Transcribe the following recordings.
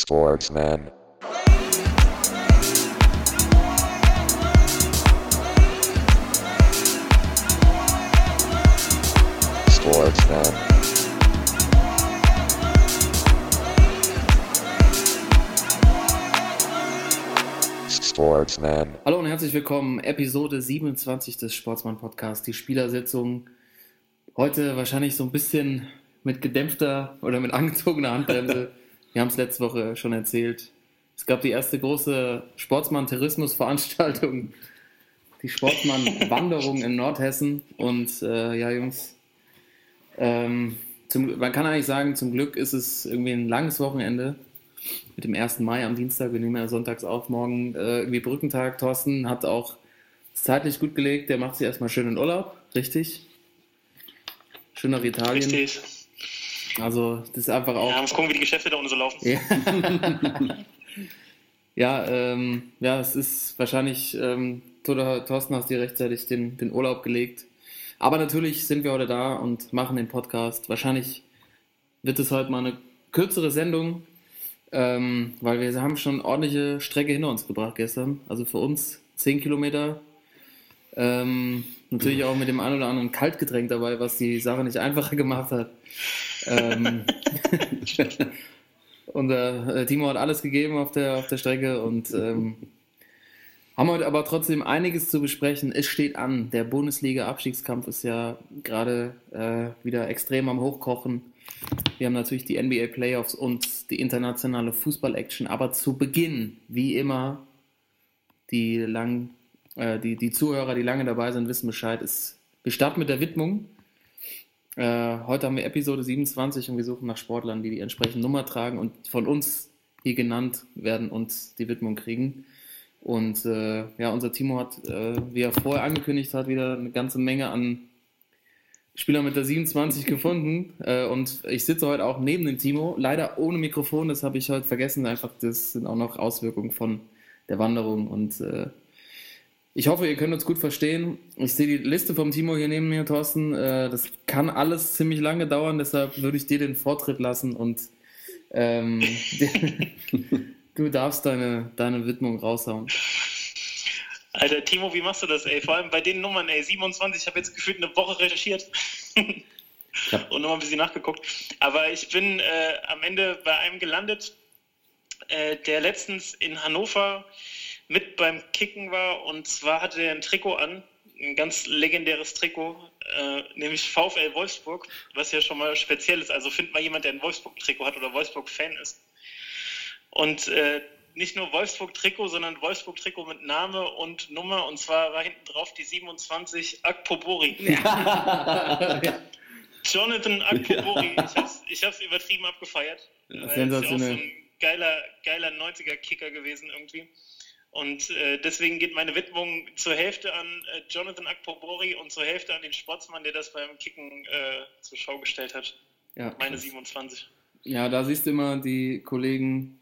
Sportsman. Sportsman. Sportsman. Hallo und herzlich willkommen, Episode 27 des Sportsmann Podcast, die Spielersitzung. Heute wahrscheinlich so ein bisschen mit gedämpfter oder mit angezogener Handbremse. Wir haben es letzte Woche schon erzählt. Es gab die erste große Sportsmann-Tourismus-Veranstaltung, die Sportsmann-Wanderung in Nordhessen. Und äh, ja, Jungs, ähm, zum, man kann eigentlich sagen, zum Glück ist es irgendwie ein langes Wochenende mit dem 1. Mai am Dienstag. Wir nehmen ja sonntags auf, morgen äh, irgendwie Brückentag. Thorsten hat auch zeitlich gut gelegt. Der macht sich erstmal schön in Urlaub, richtig? Schön nach Italien. Richtig. Also, das ist einfach auch. Ja, muss gucken, wie die Geschäfte da unten so laufen. Ja, ja, ähm, ja, es ist wahrscheinlich, ähm, Thorsten hast dir rechtzeitig den, den Urlaub gelegt. Aber natürlich sind wir heute da und machen den Podcast. Wahrscheinlich wird es heute mal eine kürzere Sendung, ähm, weil wir haben schon ordentliche Strecke hinter uns gebracht gestern. Also für uns 10 Kilometer. Ähm, natürlich auch mit dem einen oder anderen Kaltgetränk dabei, was die Sache nicht einfacher gemacht hat. Ähm, unser äh, Timo hat alles gegeben auf der, auf der Strecke und ähm, haben heute aber trotzdem einiges zu besprechen. Es steht an. Der Bundesliga-Abstiegskampf ist ja gerade äh, wieder extrem am Hochkochen. Wir haben natürlich die NBA Playoffs und die internationale Fußball-Action. Aber zu Beginn, wie immer, die, lang, äh, die, die Zuhörer, die lange dabei sind, wissen Bescheid. Es, wir starten mit der Widmung. Äh, heute haben wir Episode 27 und wir suchen nach Sportlern, die die entsprechende Nummer tragen und von uns hier genannt werden und die Widmung kriegen. Und äh, ja, unser Timo hat, äh, wie er vorher angekündigt hat, wieder eine ganze Menge an Spielern mit der 27 gefunden. Äh, und ich sitze heute auch neben dem Timo, leider ohne Mikrofon, das habe ich heute vergessen. Einfach, das sind auch noch Auswirkungen von der Wanderung. Und äh, ich hoffe, ihr könnt uns gut verstehen. Ich sehe die Liste vom Timo hier neben mir, Thorsten. Äh, das kann alles ziemlich lange dauern, deshalb würde ich dir den Vortritt lassen und ähm, du darfst deine, deine Widmung raushauen. Alter, Timo, wie machst du das, ey? Vor allem bei den Nummern, ey. 27, ich habe jetzt gefühlt eine Woche recherchiert. Und nochmal ein bisschen nachgeguckt. Aber ich bin äh, am Ende bei einem gelandet, äh, der letztens in Hannover mit beim Kicken war. Und zwar hatte er ein Trikot an, ein ganz legendäres Trikot, äh, nämlich VfL Wolfsburg, was ja schon mal speziell ist. Also findet mal jemand, der ein Wolfsburg-Trikot hat oder Wolfsburg-Fan ist. Und äh, nicht nur Wolfsburg-Trikot, sondern Wolfsburg-Trikot mit Name und Nummer. Und zwar war hinten drauf die 27 Akpobori. Jonathan Akpobori. Ich hab's, ich hab's übertrieben abgefeiert. Ja, Weil es ja auch so sensationell. ein geiler, geiler 90er-Kicker gewesen irgendwie. Und äh, deswegen geht meine Widmung zur Hälfte an äh, Jonathan Akpobori und zur Hälfte an den Sportsmann, der das beim Kicken äh, zur Schau gestellt hat. Ja. Meine 27. ja, da siehst du immer die Kollegen,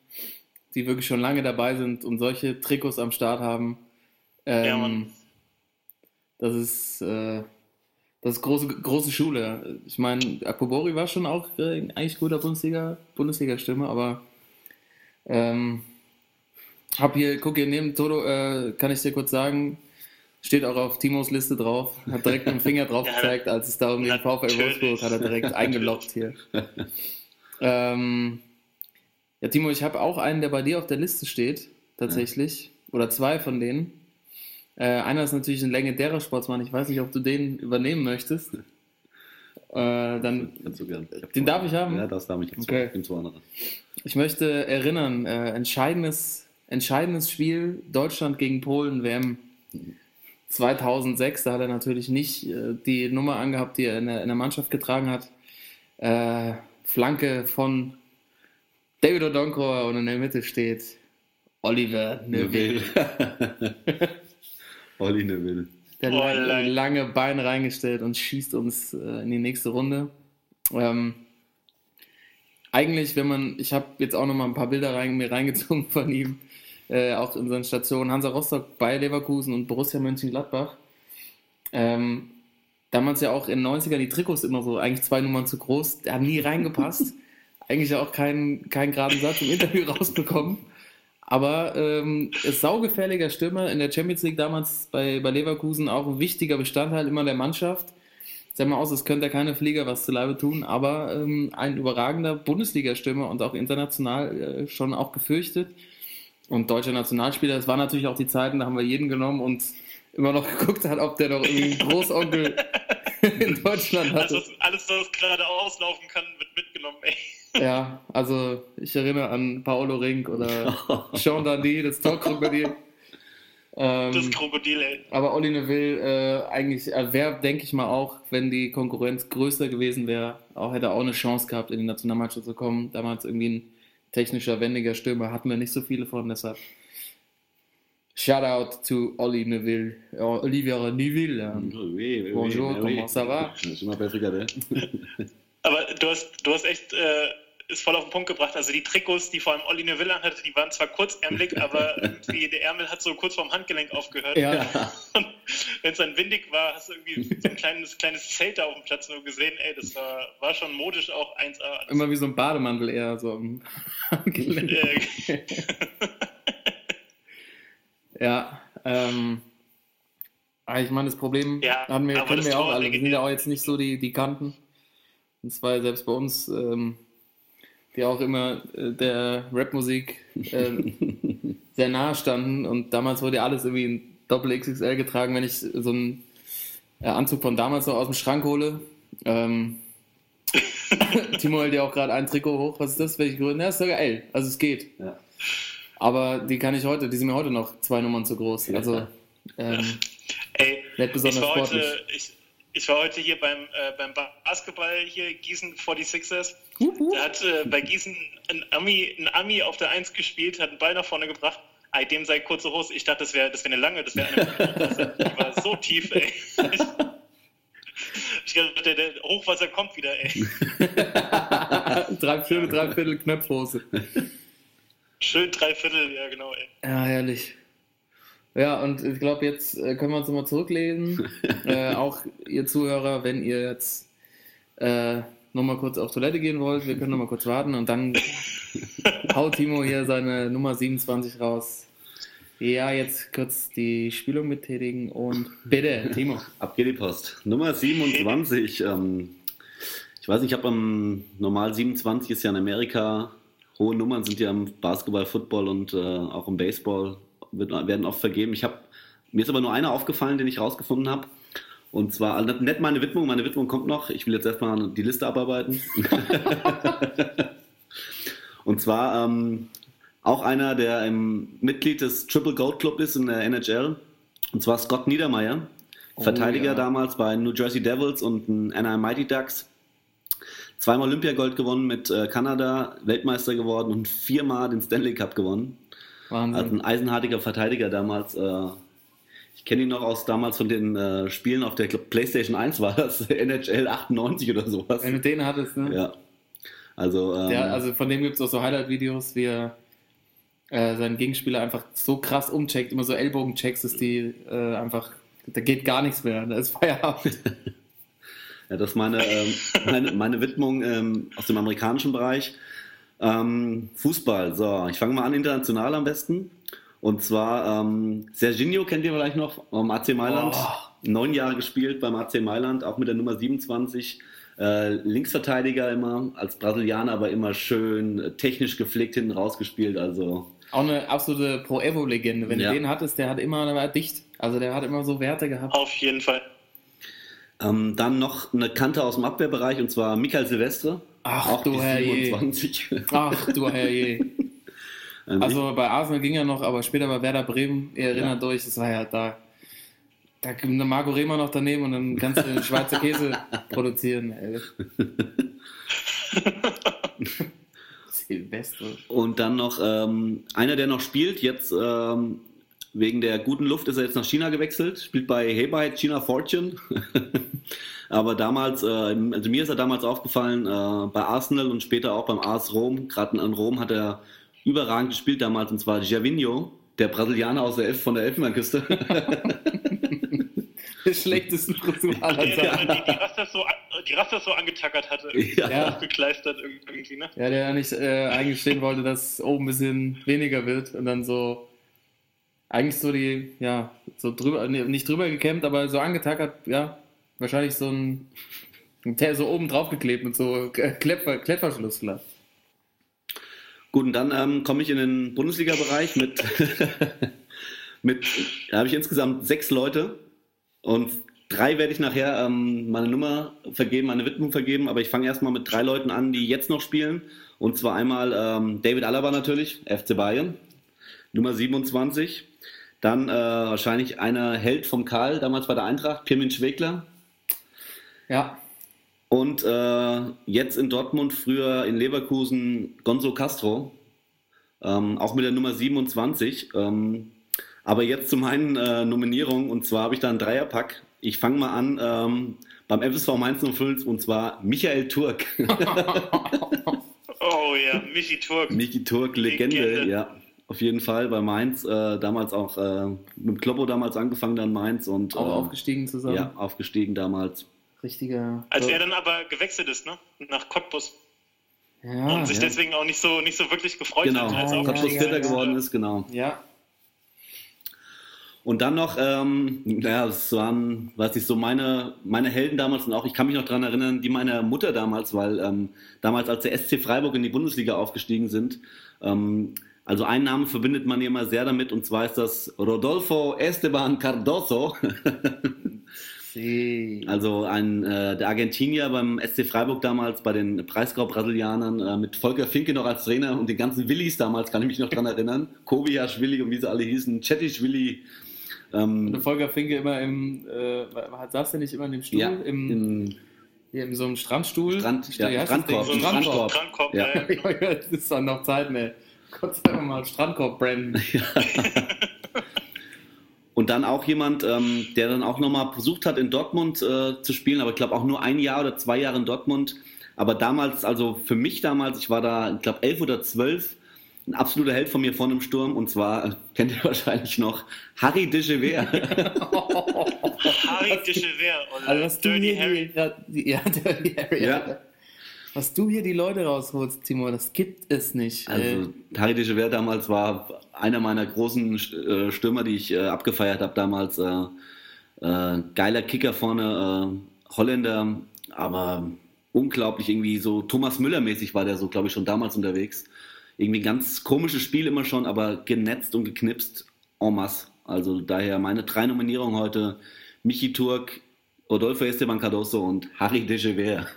die wirklich schon lange dabei sind und solche Trikots am Start haben. Ähm, Ja, Mann. Das ist, äh, das ist große, große Schule. Ich meine, Akpobori war schon auch äh, eigentlich guter Bundesliga, Bundesliga-Stimme, aber ähm, hab hier, guck hier neben Toto, äh, kann ich dir kurz sagen, steht auch auf Timos Liste drauf, hat direkt mit dem Finger drauf Ja, gezeigt, als es da um den VfL. Wolfsburg hat er direkt eingeloggt hier. ähm, ja, Timo, ich habe auch einen, der bei dir auf der Liste steht, tatsächlich, oder zwei von denen. Äh, einer ist natürlich ein legendärer Sportsmann, ich weiß nicht, ob du den übernehmen möchtest. Äh, dann Kannst du gern. Den darf ich haben? Ja, das darf ich. Ich Okay. andere. Ich möchte erinnern, äh, entscheidendes, entscheidendes Spiel Deutschland gegen Polen, WM 2006, da hat er natürlich nicht äh, die Nummer angehabt, die er in der, in der Mannschaft getragen hat. Äh, Flanke von David Odonkor und in der Mitte steht Oliver Neville. Olli Neville. Der Oh, lange, lange Bein reingestellt und schießt uns äh, in die nächste Runde. Ähm, eigentlich, wenn man, ich habe jetzt auch noch mal ein paar Bilder rein, mir reingezogen von ihm, äh, auch in seinen Stationen Hansa Rostock, Bayer Leverkusen und Borussia Mönchengladbach. Ähm, damals ja auch in den 90ern die Trikots immer so, eigentlich zwei Nummern zu groß, hat nie reingepasst. eigentlich auch keinen, keinen geraden Satz im Interview rausbekommen. Aber ähm, ist saugefährlicher Stürmer in der Champions League damals bei, bei Leverkusen auch ein wichtiger Bestandteil immer der Mannschaft. Sag mal aus, es könnte ja keine Flieger was zu Leibe tun, aber ähm, ein überragender Bundesliga-Stürmer und auch international äh, schon auch gefürchtet. Und deutscher Nationalspieler, das waren natürlich auch die Zeiten, da haben wir jeden genommen und immer noch geguckt hat, ob der noch irgendwie einen Großonkel in Deutschland hat. Also alles, was gerade auslaufen kann, wird mitgenommen, ey. Ja, also ich erinnere an Paolo Rink oder Sean Dundee, das Talkkrokodil. Ähm, das Krokodil, ey. Aber Olli Neville, äh, eigentlich, äh, wäre, denke ich mal, auch, wenn die Konkurrenz größer gewesen wäre, auch hätte auch eine Chance gehabt, in die Nationalmannschaft zu kommen. Damals irgendwie ein technischer, wendiger Stürmer, hatten wir nicht so viele von, deshalb. Shout out to Olli Neville, Olivier Neville. Oui, oui, Bonjour, oui, comment ça va? Je m'appelle Frikadelle. Aber du hast, du hast echt äh, ist voll auf den Punkt gebracht. Also die Trikots, die vor allem Olli Neville anhatte, die waren zwar kurzärmelig, aber irgendwie der Ärmel hat so kurz vorm Handgelenk aufgehört. Ja. Wenn es dann windig war, hast du irgendwie so ein kleines, kleines Zelt da auf dem Platz nur gesehen. Ey, das war, war schon modisch auch 1A. Alles. Immer wie so ein Bademantel eher so am Handgelenk. Äh, Ja, ähm, aber ich meine, das Problem Ja, haben wir, kennen das wir auch alle. Wir sind ja auch jetzt nicht so die, die Kanten. Und zwar selbst bei uns, ähm, die auch immer äh, der Rapmusik ähm, sehr nahe standen. Und damals wurde ja alles irgendwie in Doppel XXL getragen, wenn ich so einen äh, Anzug von damals so aus dem Schrank hole. Ähm, Timo hält ja auch gerade ein Trikot hoch. Was ist das? Welche Größe? Ja, ist sogar L. Also es geht. Ja. Aber die kann ich heute, die sind mir heute noch zwei Nummern zu groß. Also ähm, ey, nicht besonders ich war, sportlich. heute, ich, ich war heute hier beim, äh, beim Basketball hier Gießen 46ers. Hup, hup. Da hat äh, bei Gießen ein Ami, ein Ami auf der 1 gespielt, hat einen Ball nach vorne gebracht. Ey, dem sei kurze Hose. Ich dachte, das wäre das wär eine lange, das wäre eine. Die war so tief, ey. Ich dachte, der, der Hochwasser kommt wieder, ey. drei Viertel, drei Viertel Knöpfhose. Schön drei Viertel, ja genau, ey. Ja, herrlich. Ja, und ich glaube, jetzt äh, können wir uns nochmal zurücklesen. äh, auch ihr Zuhörer, wenn ihr jetzt äh, nochmal kurz auf Toilette gehen wollt, wir können nochmal kurz warten und dann haut Timo hier seine Nummer 27 raus. Ja, jetzt kurz die Spielung betätigen und bitte, Timo. Ab geht die Post. Nummer 27. Ähm, ich weiß nicht, ich habe am normal 27 ist ja in Amerika. Hohe Nummern sind ja im Basketball, Football und äh, auch im Baseball wird, werden oft vergeben. Ich habe mir ist aber nur einer aufgefallen, den ich rausgefunden habe. Und zwar also nicht meine Widmung, meine Widmung kommt noch. Ich will jetzt erstmal die Liste abarbeiten. und zwar ähm, auch einer, der im Mitglied des Triple Gold Club ist in der NHL. Und zwar Scott Niedermeyer, Oh, Verteidiger ja. damals bei New Jersey Devils und den Anaheim Mighty Ducks. Zweimal Olympiagold gewonnen mit äh, Kanada, Weltmeister geworden und viermal den Stanley Cup gewonnen. Also Wahnsinn. ein eisenhartiger Verteidiger damals. Äh, ich kenne ihn noch aus damals von den äh, Spielen auf der glaub, PlayStation 1 war das, NHL 98 oder sowas. Wenn du den hattest, ne? Ja. Also, ähm, Ja, also von dem gibt es auch so Highlight-Videos, wie er äh, seinen Gegenspieler einfach so krass umcheckt, immer so Ellbogenchecks, dass die äh, einfach, da geht gar nichts mehr, da ist Feierabend. Ja, das ist meine, ähm, meine, meine Widmung ähm, aus dem amerikanischen Bereich. Ähm, Fußball, so, ich fange mal an, international am besten. Und zwar, ähm, Serginho kennt ihr vielleicht noch, am AC Mailand. Oh. Neun Jahre gespielt beim AC Mailand, auch mit der Nummer 27. Äh, Linksverteidiger immer, als Brasilianer, aber immer schön äh, technisch gepflegt hinten rausgespielt. Also, Auch eine absolute Pro-Evo-Legende. Wenn Ja. du den hattest, der hat immer, der war dicht. Also der hat immer so Werte gehabt. Auf jeden Fall. ähm, dann noch eine Kante aus dem Abwehrbereich, und zwar Michael Silvestre. Ach, du Herrje. 27. Ach du Herrje. Also bei Arsenal ging er noch, aber später bei Werder Bremen, ihr erinnert euch, das war ja da. Da kommt eine Marco Rehmer noch daneben und dann kannst du den Schweizer Käse produzieren. Ey. Silvestre. Und dann noch ähm, einer, der noch spielt, jetzt ähm, wegen der guten Luft ist er jetzt nach China gewechselt, spielt bei Hebei China Fortune. Aber damals, äh, also mir ist er damals aufgefallen, äh, bei Arsenal und später auch beim AS Rom, gerade an Rom hat er überragend gespielt damals, und zwar Gervinho, der Brasilianer aus der Elf von der Elfenbeinküste. der schlechtesten Frisur aller Zeiten. die, die, Rastas so, an- die Rastas so angetackert hatte, Ja. aufgekleistert irgendwie, ne? Ja, der nicht äh, eingestehen wollte, dass oben ein bisschen weniger wird und dann so eigentlich so die, ja, so drüber, nicht drüber gekämmt, aber so angetackert, ja, wahrscheinlich so ein, so oben drauf geklebt mit so Klettver, Klettverschluss vielleicht. Gut, und dann ähm, komme ich in den Bundesliga-Bereich mit, mit da habe ich insgesamt sechs Leute und drei werde ich nachher ähm, meine Nummer vergeben, meine Widmung vergeben, aber ich fange erstmal mit drei Leuten an, die jetzt noch spielen. Und zwar einmal ähm, David Alaba natürlich, FC Bayern, Nummer 27. Dann äh, wahrscheinlich einer Held vom Karl, damals bei der Eintracht, Pirmin Schwegler. Ja, Und äh, jetzt in Dortmund, früher in Leverkusen, Gonzo Castro, ähm, auch mit der Nummer 27. Ähm, aber jetzt zu meinen äh, Nominierungen, und zwar habe ich da einen Dreierpack. Ich fange mal an ähm, beim FSV Mainz 05 und zwar Michael Turk. Oh ja, Michi Turk. Michi Turk, Legende, Legende. ja. Auf jeden Fall bei Mainz, äh, damals auch äh, mit Kloppo damals angefangen dann Mainz und auch äh, aufgestiegen zusammen. ja, aufgestiegen damals. Richtiger. Als er dann aber gewechselt ist, ne? Nach Cottbus. ja, und sich ja. deswegen auch nicht so, nicht so wirklich gefreut Genau, hat, als Ja, er Cottbus aufgestiegen Vierter geworden ist, genau. ja, Und dann noch, ähm, naja, das waren, weiß ich, so meine, meine Helden damals und auch, ich kann mich noch daran erinnern, die meiner Mutter damals, weil ähm, damals, als der SC Freiburg in die Bundesliga aufgestiegen sind, ähm, also einen Namen verbindet man hier immer sehr damit und zwar ist das Rodolfo Esteban Cardoso, also ein, äh, der Argentinier beim SC Freiburg damals, bei den Preisgau-Brasilianern, äh, mit Volker Finke noch als Trainer und den ganzen Willis damals, kann ich mich noch daran erinnern, Kovias Willi und wie sie alle hießen, Cetisch Willi, ähm, Und Volker Finke immer im, äh, saß der nicht immer in dem Stuhl? Ja, Im, im hier in so einem Strandstuhl? Strand- ja, das Strandkorb. Ein Strandkorb. Strandkorb, Ja. ja. das ist doch noch Zeit, ne? Gott sei Dank mal Strandkorb branden. Und dann auch jemand, ähm, der dann auch nochmal versucht hat, in Dortmund äh, zu spielen, aber ich glaube auch nur ein Jahr oder zwei Jahre in Dortmund. Aber damals, also für mich damals, ich war da, ich glaube, elf oder zwölf, ein absoluter Held von mir vorne im Sturm. Und zwar, äh, kennt ihr wahrscheinlich noch, Harry de Gever. Harry de Chever oder Also Dirty Harry. Ja, Dirty Harry. Ja. Was du hier die Leute rausholst, Timo, das gibt es nicht. Also. Harry de Gever damals war einer meiner großen äh, Stürmer, die ich äh, abgefeiert habe damals. Äh, äh, geiler Kicker vorne, äh, Holländer, aber unglaublich irgendwie so Thomas Müller-mäßig war der so, glaube ich, schon damals unterwegs. Irgendwie ein ganz komisches Spiel immer schon, aber genetzt und geknipst en masse. Also daher meine drei Nominierungen heute: Michi Turk, Rodolfo Esteban Cardoso und Harry de Gever.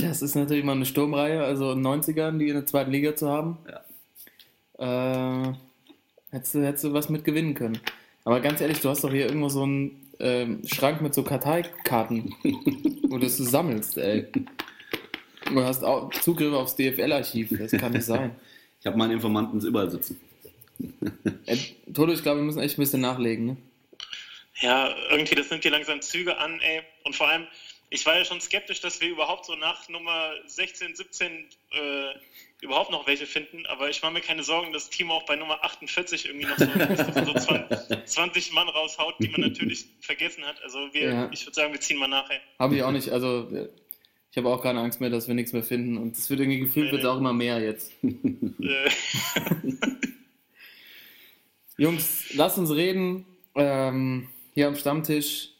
Das ist natürlich mal eine Sturmreihe, also in den 90ern, die in der zweiten Liga zu haben. Äh, hättest, du, hättest du was mit gewinnen können. Aber ganz ehrlich, du hast doch hier irgendwo so einen ähm, Schrank mit so Karteikarten, wo du es sammelst, ey. Du hast auch Zugriff aufs DFL-Archiv, das kann nicht sein. Ich habe meine Informanten überall sitzen. Äh, Toto, ich glaube, wir müssen echt ein bisschen nachlegen. Ne? Ja, irgendwie, das nimmt hier langsam Züge an, ey. Und vor allem, ich war ja schon skeptisch, dass wir überhaupt so nach Nummer 16, 17 äh, überhaupt noch welche finden. Aber ich mache mir keine Sorgen, dass Timo auch bei Nummer 48 irgendwie noch so, so 20, 20 Mann raushaut, die man natürlich vergessen hat. Also wir, Ja. ich würde sagen, wir ziehen mal nach, ey. Habe ich auch nicht, also ich habe auch keine Angst mehr, dass wir nichts mehr finden. Und es wird irgendwie gefühlt, Nee, wird es nee. auch immer mehr jetzt. Äh, Jungs, lasst uns reden. Ähm, hier am Stammtisch.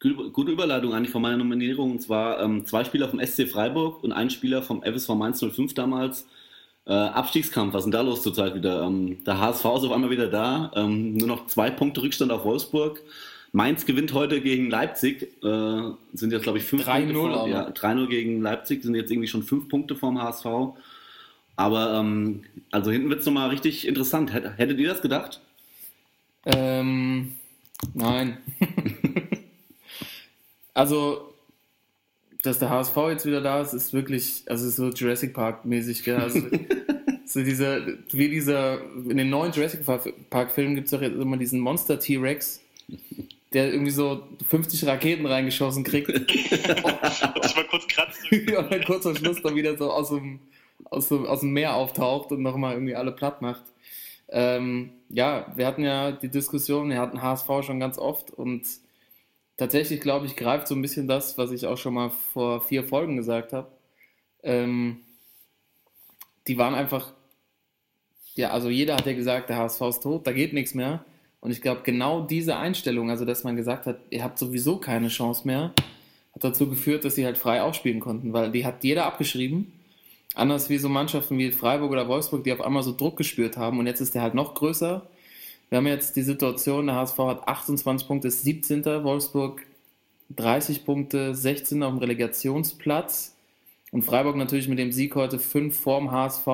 Gute Überleitung eigentlich von meiner Nominierung. Und zwar ähm, zwei Spieler vom SC Freiburg und ein Spieler vom FSV Mainz 05 damals. Äh, Abstiegskampf, was ist denn da los zurzeit wieder? Ähm, der HSV ist auf einmal wieder da. Ähm, nur noch zwei Punkte Rückstand auf Wolfsburg. Mainz gewinnt heute gegen Leipzig. Äh, sind jetzt, glaube ich, fünf 3-0 Punkte vor. Ja, 3-0 gegen Leipzig sind jetzt irgendwie schon fünf Punkte vom HSV. Aber ähm, also hinten wird es nochmal richtig interessant. Hätt- Hättet ihr das gedacht? Ähm, nein. also, dass der HSV jetzt wieder da ist, ist wirklich, also ist so Jurassic Park mäßig, gell? Also, so dieser, wie dieser, in den neuen Jurassic Park Filmen gibt es doch jetzt immer diesen Monster T-Rex, der irgendwie so 50 Raketen reingeschossen kriegt und mal kurz kratzt. und dann kurz vor Schluss dann wieder so aus dem, aus dem, aus dem Meer auftaucht und nochmal irgendwie alle platt macht. Ähm, ja, wir hatten ja die Diskussion, wir hatten HSV schon ganz oft und tatsächlich, glaube ich, greift so ein bisschen das, was ich auch schon mal vor vier Folgen gesagt habe. Ähm, die waren einfach, ja, also jeder hat ja gesagt, der HSV ist tot, da geht nichts mehr. Und ich glaube, genau diese Einstellung, also dass man gesagt hat, ihr habt sowieso keine Chance mehr, hat dazu geführt, dass sie halt frei aufspielen konnten, weil die hat jeder abgeschrieben. Anders wie so Mannschaften wie Freiburg oder Wolfsburg, die auf einmal so Druck gespürt haben und jetzt ist der halt noch größer. Wir haben jetzt die Situation, der HSV hat 28 Punkte, ist 17. Wolfsburg 30 Punkte, 16 auf dem Relegationsplatz. Und Freiburg natürlich mit dem Sieg heute 5 vorm HSV.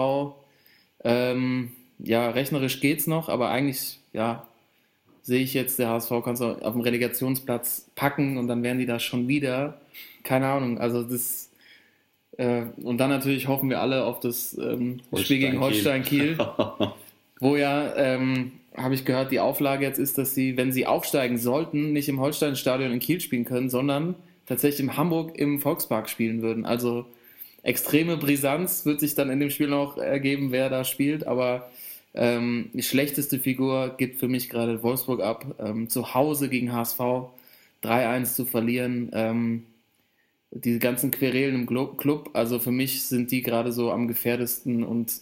Ähm, ja, rechnerisch geht's noch, aber eigentlich, ja, sehe ich jetzt, der HSV kann es auf dem Relegationsplatz packen und dann wären die da schon wieder. Keine Ahnung, also das. Äh, und dann natürlich hoffen wir alle auf das ähm, Spiel gegen Holstein Kiel, wo ja, ähm, habe ich gehört, die Auflage jetzt ist, dass sie, wenn sie aufsteigen sollten, nicht im Holstein-Stadion in Kiel spielen können, sondern tatsächlich in Hamburg im Volkspark spielen würden. Also extreme Brisanz wird sich dann in dem Spiel noch ergeben, wer da spielt, aber ähm, die schlechteste Figur gibt für mich gerade Wolfsburg ab. Ähm, zu Hause gegen HSV 3-1 zu verlieren. Diese ganzen Querelen im Club, also für mich sind die gerade so am gefährdesten und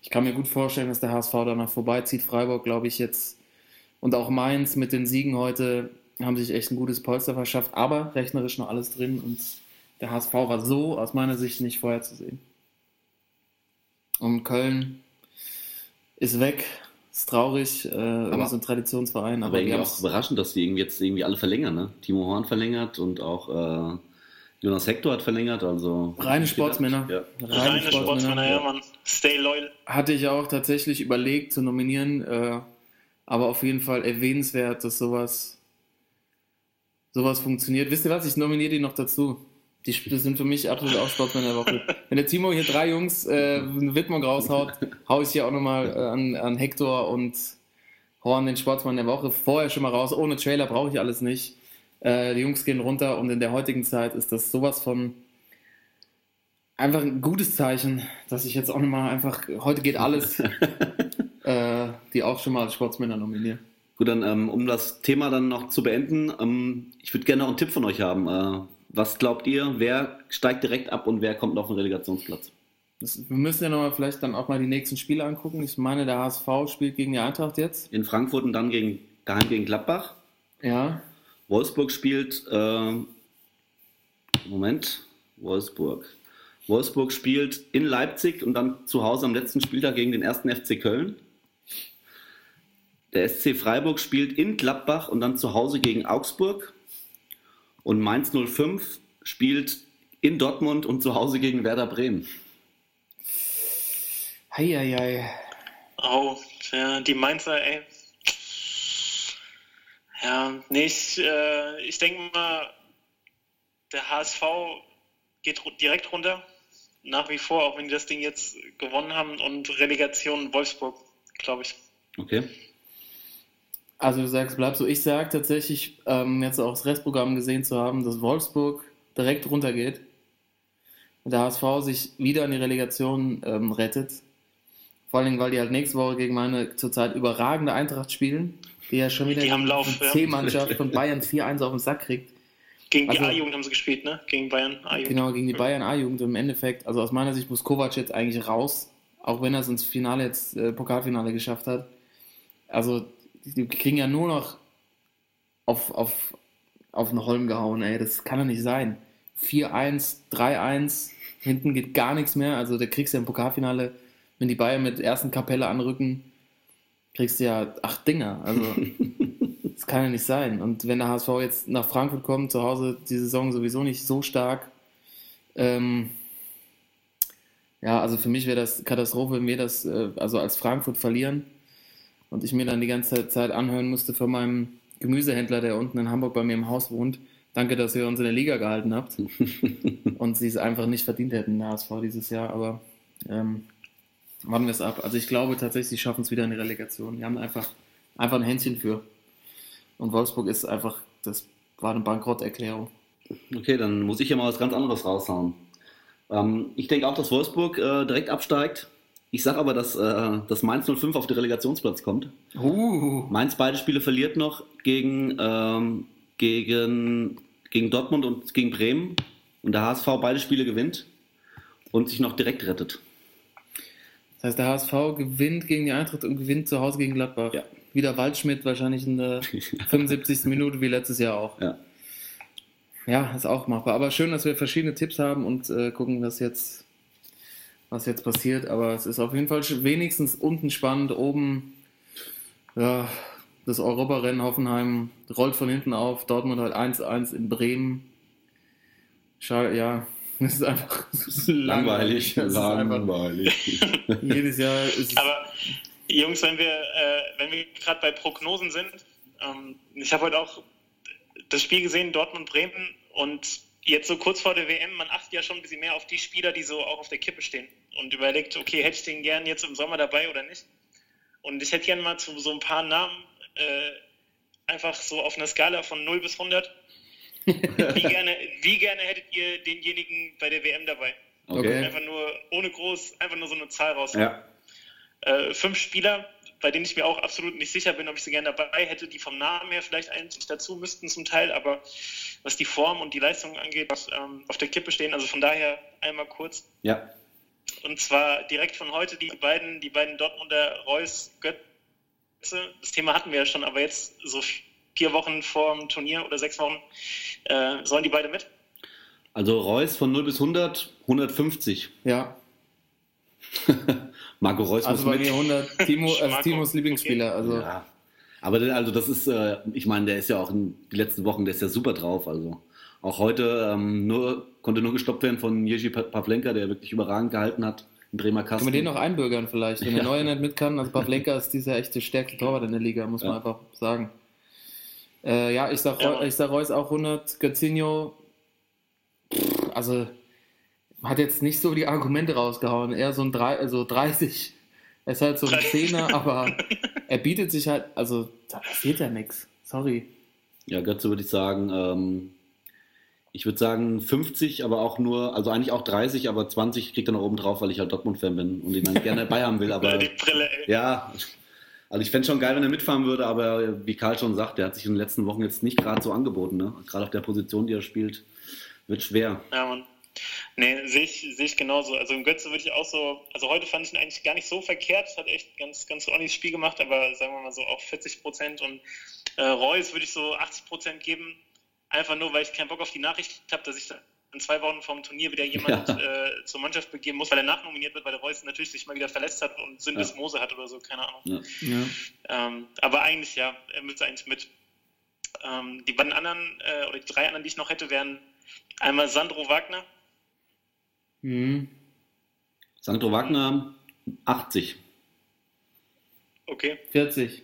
ich kann mir gut vorstellen, dass der HSV danach vorbeizieht. Freiburg, glaube ich, jetzt und auch Mainz mit den Siegen heute haben sich echt ein gutes Polster verschafft, aber rechnerisch noch alles drin und der HSV war so aus meiner Sicht nicht vorherzusehen. Und Köln ist weg. Ist traurig, äh, aber so ein Traditionsverein. Aber, aber irgendwie auch überraschend, dass die irgendwie jetzt irgendwie alle verlängern. Ne? Timo Horn verlängert und auch äh, Jonas Hector hat verlängert. Also reine Sportsmänner. Ja. Reine, reine Sportsmänner, Sportsmänner, ja, Mann. Stay loyal. Hatte ich auch tatsächlich überlegt zu nominieren, äh, aber auf jeden Fall erwähnenswert, dass sowas, sowas funktioniert. Wisst ihr was? Ich nominiere die noch dazu. Die sind für mich absolut auch Sportsmänner der Woche. Wenn der Timo hier drei Jungs äh, eine Widmung raushaut, haue ich hier auch nochmal äh, an, an Hector und Horn den Sportsmann der Woche vorher schon mal raus. Ohne Trailer brauche ich alles nicht. Äh, die Jungs gehen runter und in der heutigen Zeit ist das sowas von einfach ein gutes Zeichen, dass ich jetzt auch nochmal einfach, heute geht alles, äh, die auch schon mal als Sportsmänner nominieren. Gut, dann ähm, um das Thema dann noch zu beenden, ähm, ich würde gerne noch einen Tipp von euch haben. Äh, was glaubt ihr, wer steigt direkt ab und wer kommt auf den Relegationsplatz? Das, wir müssen ja nochmal vielleicht dann auch mal die nächsten Spiele angucken. Ich meine, der HSV spielt gegen die Eintracht jetzt. In Frankfurt und dann gegen, daheim gegen Gladbach. Ja. Wolfsburg spielt, äh, Moment, Wolfsburg. Wolfsburg spielt in Leipzig und dann zu Hause am letzten Spieltag gegen den ersten FC Köln. Der SC Freiburg spielt in Gladbach und dann zu Hause gegen Augsburg. Und Mainz 05 spielt in Dortmund und zu Hause gegen Werder Bremen. Heieiei. Oh, ja, die Mainzer, ey. Ja, nee, ich, äh, ich denke mal, der HSV geht direkt runter. Nach wie vor, auch wenn die das Ding jetzt gewonnen haben. Und Relegation Wolfsburg, glaube ich. Okay. Also du sagst, bleib so. Ich sage tatsächlich, ähm, jetzt auch das Restprogramm gesehen zu haben, dass Wolfsburg direkt runtergeht. Und der HSV sich wieder in die Relegation ähm, rettet. Vor allem, weil die halt nächste Woche gegen meine zurzeit überragende Eintracht spielen, die ja schon wieder die eine C-Mannschaft von Bayern 4-1 auf den Sack kriegt. Gegen also, die A-Jugend haben sie gespielt, ne? Gegen Bayern A-Jugend. Genau, gegen die Bayern A-Jugend. Im Endeffekt, also aus meiner Sicht muss Kovac jetzt eigentlich raus, auch wenn er es ins Finale jetzt, äh, Pokalfinale geschafft hat. Also die kriegen ja nur noch auf, auf, auf den Holm gehauen, ey. Das kann doch nicht sein. 4-1, 3-1, hinten geht gar nichts mehr. Also da kriegst du ja im Pokalfinale, wenn die Bayern mit ersten Kapelle anrücken, kriegst du ja acht Dinger. Also das kann ja nicht sein. Und wenn der HSV jetzt nach Frankfurt kommt, zu Hause die Saison sowieso nicht so stark, ähm, ja, also für mich wäre das Katastrophe, wenn wir das äh, also als Frankfurt verlieren und ich mir dann die ganze Zeit anhören musste von meinem Gemüsehändler, der unten in Hamburg bei mir im Haus wohnt. Danke, dass ihr uns in der Liga gehalten habt und sie es einfach nicht verdient hätten, der HSV dieses Jahr, aber ähm, warten wir es ab. Also ich glaube tatsächlich, sie schaffen es wieder in die Relegation. Die haben einfach, einfach ein Händchen für. Und Wolfsburg ist einfach, das war eine Bankrotterklärung. Okay, dann muss ich ja mal was ganz anderes raushauen. Ähm, ich denke auch, dass Wolfsburg äh, direkt absteigt. Ich sage aber, dass, äh, dass Mainz 05 auf den Relegationsplatz kommt. Uh. Mainz beide Spiele verliert noch gegen, ähm, gegen, gegen Dortmund und gegen Bremen und der HSV beide Spiele gewinnt und sich noch direkt rettet. Das heißt, der HSV gewinnt gegen die Eintracht und gewinnt zu Hause gegen Gladbach. Ja. Wieder Waldschmidt wahrscheinlich in der 75. Minute wie letztes Jahr auch. Ja. Ja, ist auch machbar. Aber schön, dass wir verschiedene Tipps haben und äh, gucken, was jetzt, was jetzt passiert. Aber es ist auf jeden Fall wenigstens unten spannend. Oben, ja, das Europarennen Hoffenheim rollt von hinten auf. Dortmund halt 1-1 in Bremen. Schade, ja, es ist einfach es ist Langweilig. Langweilig. jedes Jahr ist es. Aber Jungs, wenn wir, äh, wenn wir gerade bei Prognosen sind, ähm, ich habe heute auch das Spiel gesehen, Dortmund-Bremen, und jetzt so kurz vor der WM, man achtet ja schon ein bisschen mehr auf die Spieler, die so auch auf der Kippe stehen und überlegt, okay, hätte ich den gern jetzt im Sommer dabei oder nicht? Und ich hätte gerne mal zu so ein paar Namen äh, einfach so auf einer Skala von 0 bis 100. wie, gerne, wie gerne hättet ihr denjenigen bei der WM dabei? Okay. Einfach nur ohne groß, einfach nur so eine Zahl raus. Ja. Äh, fünf Spieler, bei denen ich mir auch absolut nicht sicher bin, ob ich sie gerne dabei hätte, die vom Namen her vielleicht eigentlich dazu müssten zum Teil, aber was die Form und die Leistung angeht, was ähm, auf der Kippe stehen. Also von daher einmal kurz. Ja. Und zwar direkt von heute die beiden, die beiden Dortmunder Reus Götze. Das Thema hatten wir ja schon, aber jetzt so vier Wochen vor dem Turnier oder sechs Wochen äh, sollen die beide mit. Also Reus von 0 bis 100, 150. ja, Marco Reus also muss bei mit. mir 100 Timo, Marco, Timos Lieblingsspieler. Also Ja. Aber also das ist, äh, ich meine, der ist ja auch in die letzten Wochen, der ist ja super drauf. Also auch heute ähm, nur, konnte nur gestoppt werden von Jerzy Pa- Pavlenka, der wirklich überragend gehalten hat. Im Bremer Kasten. Können wir den noch einbürgern vielleicht, wenn der Ja. Neue nicht mit kann. Also Pavlenka ist dieser echte stärkste Torwart in der Liga, muss man Ja. einfach sagen. Äh, ja, ich sag, Ja. Ich sag Reus auch 100, Götzinho, pff, also hat jetzt nicht so die Argumente rausgehauen, eher so ein drei, also 30. Er ist halt so ein Zehner, aber er bietet sich halt, also da passiert ja nichts. Sorry. Ja, Götze würde ich sagen, ähm, ich würde sagen 50, aber auch nur, also eigentlich auch 30, aber 20 kriegt er noch oben drauf, weil ich halt Dortmund-Fan bin und ihn dann gerne dabei haben will. Aber die Brille, ey. ja, also ich fände schon geil, wenn er mitfahren würde, aber wie Karl schon sagt, der hat sich in den letzten Wochen jetzt nicht gerade so angeboten. Ne? Gerade auf der Position, die er spielt, wird schwer. Ja, Mann. Nee, sehe ich, sehe ich genauso. Also im Götze würde ich auch so, also heute fand ich ihn eigentlich gar nicht so verkehrt, hat echt ganz, ganz ordentliches Spiel gemacht, aber sagen wir mal so auch 40 Prozent und äh, Reus würde ich so 80 Prozent geben, einfach nur, weil ich keinen Bock auf die Nachricht habe, dass ich da in zwei Wochen vom Turnier wieder jemand Ja. äh, zur Mannschaft begeben muss, weil er nachnominiert wird, weil der Reus natürlich sich mal wieder verletzt hat und Sündes Ja. Mose hat oder so, keine Ahnung. Ja. Ja. Ähm, aber eigentlich ja, er müsste eigentlich mit. Ähm, die beiden anderen, äh, oder die drei anderen, die ich noch hätte, wären einmal Sandro Wagner, Mhm. Sandro Wagner 80. okay, 40.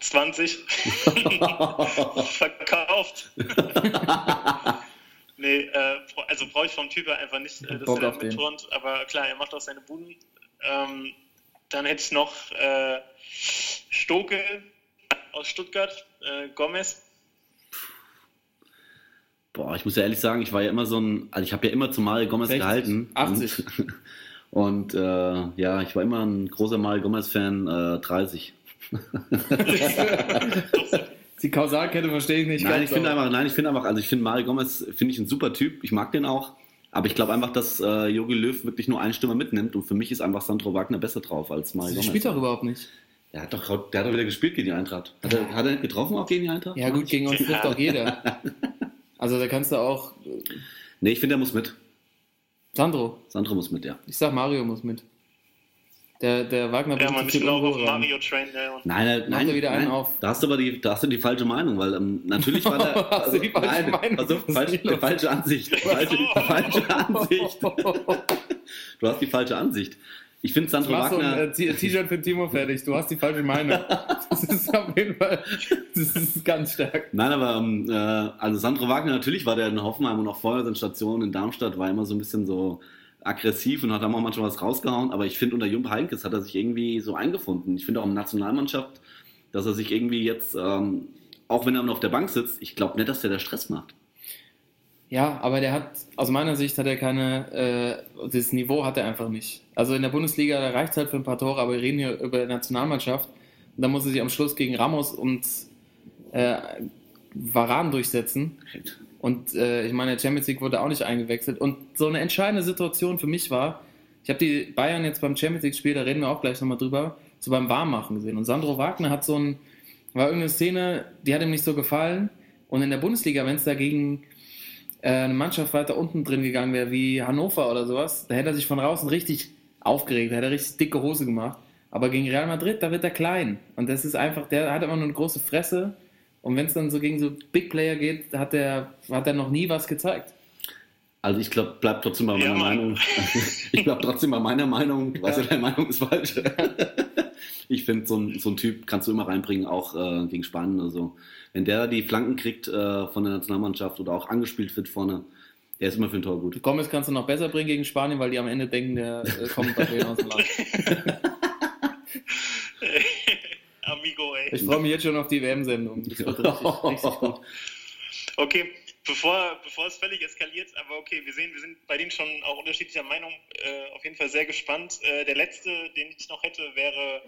20, verkauft. nee, äh, also brauche ich vom Typ einfach nicht, äh, dass Bock er mitturnt, aber klar, er macht auch seine Buden. Ähm, dann hätte ich noch äh, Stoke aus Stuttgart, äh, Gomez. Boah, ich muss ja ehrlich sagen, ich war ja immer so ein, also ich habe ja immer zu Mario Gomez 60, gehalten. 80. Und, und äh, ja, ich war immer ein großer Mario Gomez-Fan, äh, 30. Die Kausalkette verstehe ich nicht Nein, ganz. ich finde einfach, nein, ich finde einfach, also ich finde Mario Gomez, finde ich ein super Typ, ich mag den auch. Aber ich glaube einfach, dass äh, Jogi Löw wirklich nur einen Stürmer mitnimmt und für mich ist einfach Sandro Wagner besser drauf als Mario Sie Gomez. spielt doch überhaupt nicht. Der hat doch, der hat doch wieder gespielt gegen die Eintracht. Hat er, hat er nicht getroffen auch gegen die Eintracht? Ja, gut, gegen uns trifft auch jeder. Also da kannst du auch. Nee, ich finde, der muss mit. Sandro, Sandro muss mit, ja. ich sag Mario muss mit. Der, der Wagner Ja, man, ich auch auf. Mario Train. Ja, und Nein, nein, nein, er wieder einen nein. auf. Da hast du aber die, da hast du die falsche Meinung, weil ähm, natürlich war der. Hast du die falsche nein, Meinung? Also, falsch, los? falsche Ansicht. Falsche, falsche Ansicht. Du hast die falsche Ansicht. Ich finde Sandro mach so ein Wagner. äh, T-Shirt für Timo fertig. Du hast die falsche Meinung. Das ist auf jeden Fall. Das ist ganz stark. Nein, aber ähm, äh, also Sandro Wagner, natürlich war der in Hoffenheim und auch vorher seine Station in Darmstadt, war immer so ein bisschen so aggressiv und hat da mal manchmal was rausgehauen. Aber ich finde, unter Jupp Heynckes hat er sich irgendwie so eingefunden. Ich finde auch in der Nationalmannschaft, dass er sich irgendwie jetzt, ähm, auch wenn er noch auf der Bank sitzt, ich glaube nicht, dass der da Stress macht. Ja, aber der hat, aus meiner Sicht hat er keine, äh, das Niveau hat er einfach nicht. Also in der Bundesliga, da reicht es halt für ein paar Tore, aber wir reden hier über die Nationalmannschaft. Und da muss er sich am Schluss gegen Ramos und äh, Varan durchsetzen. Und äh, ich meine, der Champions League wurde auch nicht eingewechselt. Und so eine entscheidende Situation für mich war, ich habe die Bayern jetzt beim Champions League-Spiel, da reden wir auch gleich nochmal drüber, so beim Warmmachen gesehen. Und Sandro Wagner hat so ein, war irgendeine Szene, die hat ihm nicht so gefallen. Und in der Bundesliga, wenn es dagegen äh, eine Mannschaft weiter unten drin gegangen wäre, wie Hannover oder sowas, da hätte er sich von draußen richtig aufgeregt, da hätte er richtig dicke Hose gemacht. Aber gegen Real Madrid, da wird er klein. Und das ist einfach, der hat immer nur eine große Fresse. Und wenn es dann so gegen so Big Player geht, hat er, hat er noch nie was gezeigt. Also ich glaube, bleib trotzdem bei meiner ja, Meinung. ich bleib trotzdem bei meiner Meinung. Du weißt ja, deine Meinung ist falsch. ich finde, so, ein, so ein Typ kannst du immer reinbringen, auch äh, gegen Spanien oder so. Wenn der die Flanken kriegt äh, von der Nationalmannschaft oder auch angespielt wird vorne, der ist immer für ein Tor gut. Gomez kannst du noch besser bringen gegen Spanien, weil die am Ende denken, der äh, kommt bei aus dem Land. Amigo, ey. Ich freue mich jetzt schon auf die WM-Sendung. Das wird richtig, richtig gut. Okay, bevor, bevor es völlig eskaliert, aber okay, wir sehen, wir sind bei denen schon auch unterschiedlicher Meinung. Äh, auf jeden Fall sehr gespannt. Äh, der letzte, den ich noch hätte, wäre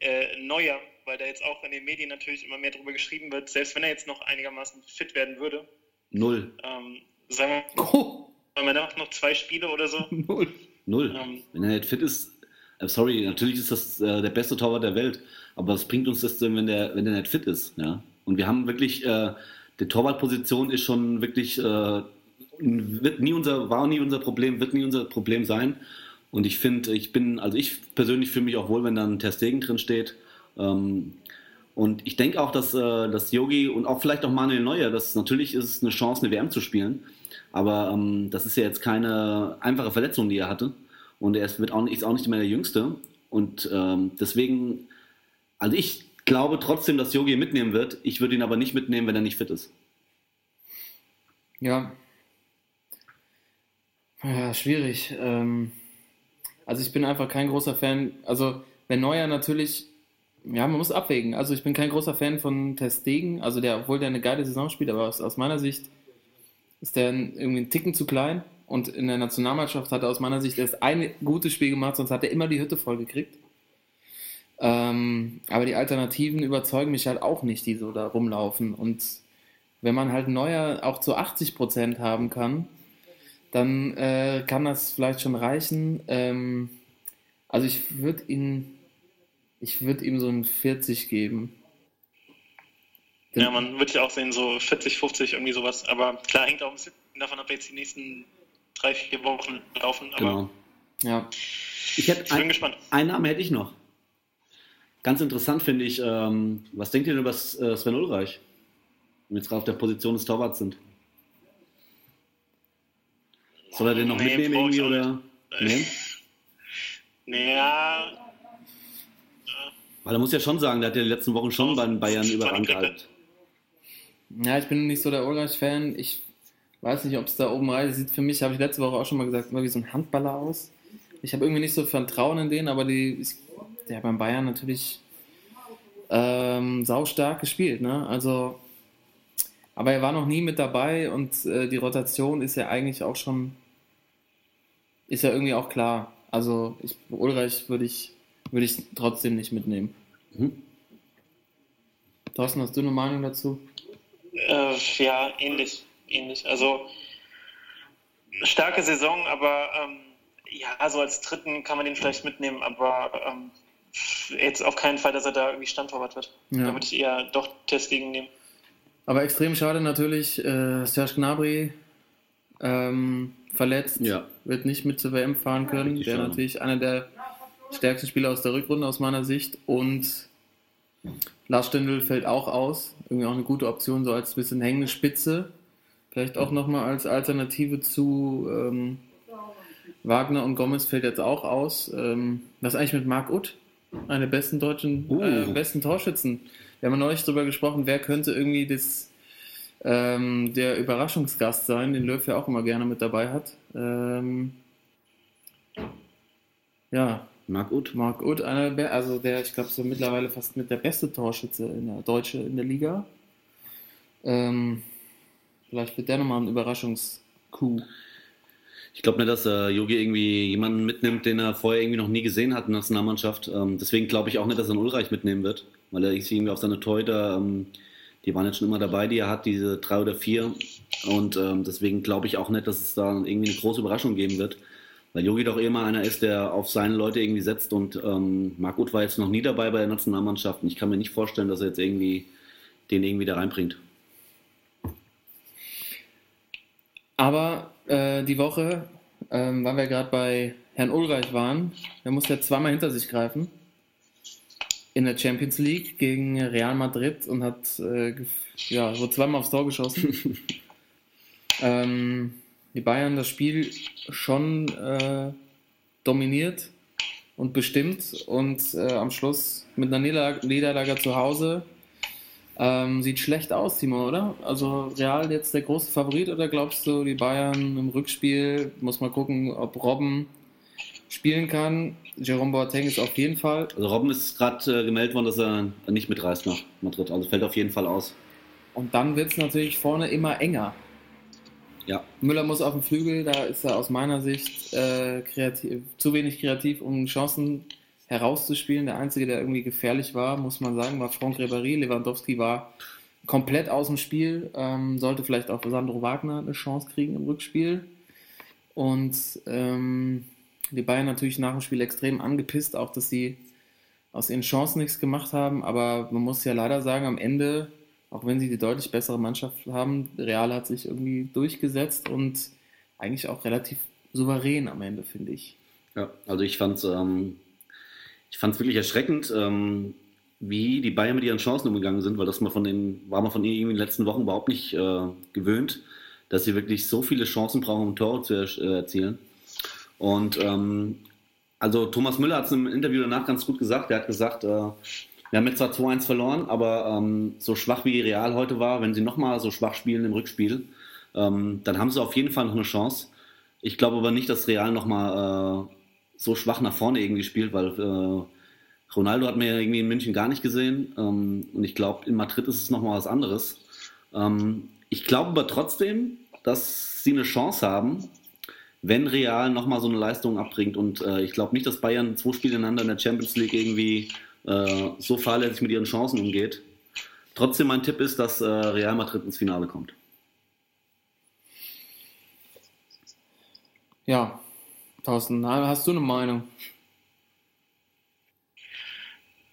äh, Neuer, weil da jetzt auch in den Medien natürlich immer mehr drüber geschrieben wird, selbst wenn er jetzt noch einigermaßen fit werden würde. Null. Ähm, sagen wir, oh. man macht noch zwei Spiele oder so. Null. Null. Ähm, wenn er nicht fit ist, äh, sorry, natürlich ist das äh, der beste Torwart der Welt, aber was bringt uns das denn, wenn der, wenn der nicht fit ist? Ja? Und wir haben wirklich, äh, die Torwartposition ist schon wirklich, äh, wird nie unser, war nie unser Problem, wird nie unser Problem sein. Und ich finde, ich bin, also ich persönlich fühle mich auch wohl, wenn dann Ter Stegen drin steht. Ähm, und ich denke auch, dass, äh, Yogi und auch vielleicht auch Manuel Neuer, das natürlich ist es eine Chance, eine WM zu spielen. Aber ähm, das ist ja jetzt keine einfache Verletzung, die er hatte. Und er ist, wird auch, ist auch nicht mehr der Jüngste. Und ähm, deswegen, also ich glaube trotzdem, dass Yogi mitnehmen wird. Ich würde ihn aber nicht mitnehmen, wenn er nicht fit ist. Ja. Ja, schwierig. Ähm, also ich bin einfach kein großer Fan. Also wenn Neuer natürlich, ja, man muss abwägen. Also ich bin kein großer Fan von Testegen. Also der, obwohl der eine geile Saison spielt, aber aus, aus meiner Sicht ist der irgendwie einen Ticken zu klein. Und in der Nationalmannschaft hat er aus meiner Sicht erst ein gutes Spiel gemacht, sonst hat er immer die Hütte voll gekriegt. Ähm, aber die Alternativen überzeugen mich halt auch nicht, die so da rumlaufen. Und wenn man halt Neuer auch zu 80 Prozent haben kann, dann äh, kann das vielleicht schon reichen. Ähm, also ich würde ihn, ich würde ihm so ein 40 geben. Ja, man würde ja auch sehen, so 40, 50, irgendwie sowas. Aber klar, hängt auch ein bisschen davon ab, jetzt die nächsten drei, vier Wochen laufen. Aber genau. Ja. Ich, hätte ich bin ein, gespannt. Einen Namen hätte ich noch. Ganz interessant finde ich, ähm, was denkt ihr denn über äh, Sven Ulreich? Wenn wir jetzt gerade auf der Position des Torwarts sind. Soll er den noch nee, mitnehmen irgendwie oder? Nee? naja. Weil er muss ja schon sagen, der hat ja die letzten Wochen schon bei den Bayern überrannt gehalten. Ja, ich bin nicht so der Ulreich-Fan. Ich weiß nicht, ob es da oben rein sieht. Für mich, habe ich letzte Woche auch schon mal gesagt, immer wie so ein Handballer aus. Ich habe irgendwie nicht so Vertrauen in den, aber die, der hat beim Bayern natürlich ähm, saustark gespielt. Ne? Also, aber er war noch nie mit dabei und äh, die Rotation ist ja eigentlich auch schon, ist ja irgendwie auch klar. Also ich, Ulreich würde ich, würde ich trotzdem nicht mitnehmen. Mhm. Thorsten, hast du eine Meinung dazu? Äh, ja, ähnlich, ähnlich. Also starke Saison, aber ähm, ja, so als Dritten kann man den vielleicht mitnehmen, aber ähm, jetzt auf keinen Fall, dass er da irgendwie Stammtorwart wird. Ja. Da würde ich eher doch Testegen nehmen. Aber extrem schade natürlich, äh, Serge Gnabry ähm, verletzt, ja. wird nicht mit zur WM fahren können. Ja, der natürlich einer der stärksten Spieler aus der Rückrunde aus meiner Sicht. Und Lars Stindl fällt auch aus. Irgendwie auch eine gute Option, so als bisschen hängende Spitze. Vielleicht auch nochmal als Alternative zu ähm, Wagner und Gomez fällt jetzt auch aus. Ähm, was eigentlich mit Marc Utt? Eine besten deutschen, uh. äh, besten Torschützen. Wir haben neulich darüber gesprochen, wer könnte irgendwie das, ähm, der Überraschungsgast sein, den Löw ja auch immer gerne mit dabei hat. Ähm, ja. Marc Uth. Marc Uth, einer der, also der, ich glaube, so mittlerweile fast mit der beste Torschütze in der Deutsche in der Liga. Ähm, vielleicht wird der nochmal ein Überraschungskuh. Ich glaube nicht, dass äh, irgendwie jemanden mitnimmt, den er vorher irgendwie noch nie gesehen hat in der Nationalmannschaft. Ähm, deswegen glaube ich auch nicht, dass er einen Ulreich mitnehmen wird, weil er irgendwie auf seine Torhüter ähm, die waren jetzt schon immer dabei, die er hat, diese drei oder vier. Und ähm, deswegen glaube ich auch nicht, dass es da irgendwie eine große Überraschung geben wird. Weil Yogi doch immer einer ist, der auf seine Leute irgendwie setzt und ähm, Marc war jetzt noch nie dabei bei der Nationalmannschaft und ich kann mir nicht vorstellen, dass er jetzt irgendwie den irgendwie da reinbringt. Aber äh, die Woche, ähm, weil wir gerade bei Herrn Ulreich waren, der muss ja zweimal hinter sich greifen in der Champions League gegen Real Madrid und hat äh, ja, wurde zweimal aufs Tor geschossen. ähm, die Bayern das Spiel schon äh, dominiert und bestimmt und äh, am Schluss mit einer Niederlage zu Hause ähm, sieht schlecht aus, Timo, oder? Also Real jetzt der große Favorit oder glaubst du, die Bayern im Rückspiel, muss mal gucken, ob Robben spielen kann. Jerome Boateng ist auf jeden Fall. Also Robben ist gerade äh, gemeldet worden, dass er nicht mitreist nach Madrid. Also fällt auf jeden Fall aus. Und dann wird es natürlich vorne immer enger. Ja. Müller muss auf dem Flügel, da ist er aus meiner Sicht äh, kreativ, zu wenig kreativ, um Chancen herauszuspielen. Der Einzige, der irgendwie gefährlich war, muss man sagen, war Franck Ribéry. Lewandowski war komplett aus dem Spiel, ähm, sollte vielleicht auch Sandro Wagner eine Chance kriegen im Rückspiel. Und ähm, die Bayern natürlich nach dem Spiel extrem angepisst, auch dass sie aus ihren Chancen nichts gemacht haben. Aber man muss ja leider sagen, am Ende auch wenn sie die deutlich bessere Mannschaft haben, Real hat sich irgendwie durchgesetzt und eigentlich auch relativ souverän am Ende, finde ich. Ja, also ich fand es ähm, wirklich erschreckend, ähm, wie die Bayern mit ihren Chancen umgegangen sind, weil das mal von den, war man von ihnen in den letzten Wochen überhaupt nicht äh, gewöhnt, dass sie wirklich so viele Chancen brauchen, um Tore zu äh, erzielen. Und ähm, also Thomas Müller hat es im Interview danach ganz gut gesagt. Er hat gesagt, äh, wir haben jetzt zwar 2-1 verloren, aber ähm, so schwach wie Real heute war, wenn sie nochmal so schwach spielen im Rückspiel, ähm, dann haben sie auf jeden Fall noch eine Chance. Ich glaube aber nicht, dass Real nochmal äh, so schwach nach vorne irgendwie spielt, weil äh, Ronaldo hat mir irgendwie in München gar nicht gesehen ähm, und ich glaube, in Madrid ist es nochmal was anderes. Ähm, ich glaube aber trotzdem, dass sie eine Chance haben, wenn Real nochmal so eine Leistung abbringt und äh, ich glaube nicht, dass Bayern zwei Spiele ineinander in der Champions League irgendwie äh, so fahrlässig mit ihren Chancen umgeht. Trotzdem mein Tipp ist, dass äh, Real Madrid ins Finale kommt. Ja, Thorsten, hast du eine Meinung?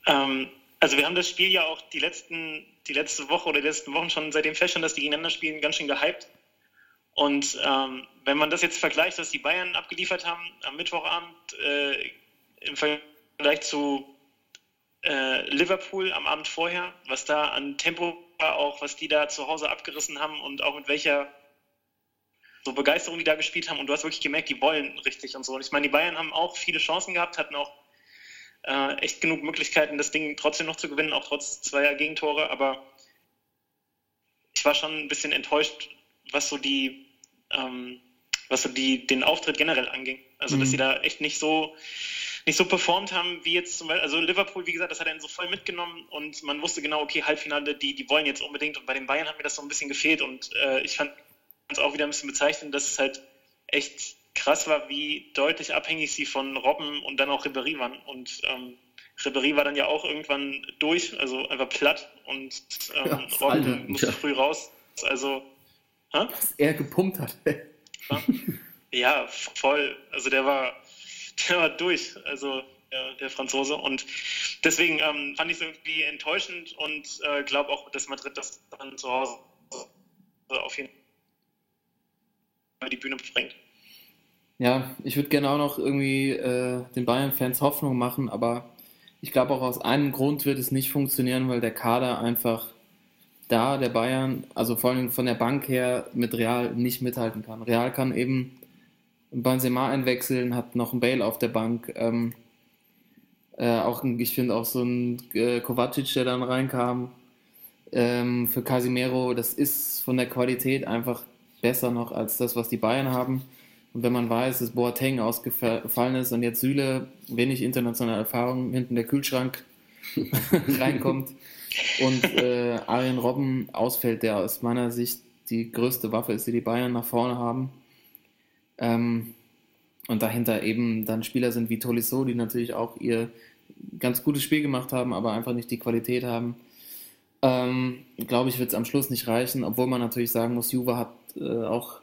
Ähm, also wir haben das Spiel ja auch die, letzten, die letzte Woche oder die letzten Wochen schon seitdem feststellen, dass die gegeneinander spielen, ganz schön gehypt. Und ähm, wenn man das jetzt vergleicht, was die Bayern abgeliefert haben am Mittwochabend äh, im Vergleich zu äh, Liverpool am Abend vorher, was da an Tempo war, auch was die da zu Hause abgerissen haben und auch mit welcher so Begeisterung die da gespielt haben. Und du hast wirklich gemerkt, die wollen richtig und so. Und ich meine, die Bayern haben auch viele Chancen gehabt, hatten auch äh, echt genug Möglichkeiten, das Ding trotzdem noch zu gewinnen, auch trotz zweier Gegentore. Aber ich war schon ein bisschen enttäuscht, was so die, ähm, was so die, den Auftritt generell anging. Also, mhm. dass sie da echt nicht so nicht so performt haben wie jetzt zum Beispiel, also Liverpool, wie gesagt, das hat er so voll mitgenommen und man wusste genau, okay, Halbfinale, die, die wollen jetzt unbedingt und bei den Bayern hat mir das so ein bisschen gefehlt und äh, ich fand es auch wieder ein bisschen bezeichnend, dass es halt echt krass war, wie deutlich abhängig sie von Robben und dann auch Ribéry waren und ähm, Ribéry war dann ja auch irgendwann durch, also einfach platt und ähm, ja, Robben Alter, musste ja. früh raus, also hä? was er gepumpt hat. ja, voll, also der war der war durch, also ja, der Franzose. Und deswegen ähm, fand ich es irgendwie enttäuschend und äh, glaube auch, dass Madrid das dann zu Hause auf jeden Fall die Bühne bringt. Ja, ich würde gerne auch noch irgendwie äh, den Bayern-Fans Hoffnung machen, aber ich glaube auch aus einem Grund wird es nicht funktionieren, weil der Kader einfach da, der Bayern, also vor allem von der Bank her, mit Real nicht mithalten kann. Real kann eben Benzema einwechseln, hat noch einen Bale auf der Bank. Ähm, äh, auch ich finde auch so ein äh, Kovacic, der dann reinkam ähm, für Casimiro, das ist von der Qualität einfach besser noch als das, was die Bayern haben. Und wenn man weiß, dass Boateng ausgefallen ist und jetzt Süle, wenig internationale Erfahrung, hinten der Kühlschrank reinkommt und äh, Arjen Robben ausfällt, der aus meiner Sicht die größte Waffe ist, die die Bayern nach vorne haben. Ähm, und dahinter eben dann Spieler sind wie Tolisso, die natürlich auch ihr ganz gutes Spiel gemacht haben, aber einfach nicht die Qualität haben. Ähm, Glaube ich, wird es am Schluss nicht reichen, obwohl man natürlich sagen muss, Juve hat äh, auch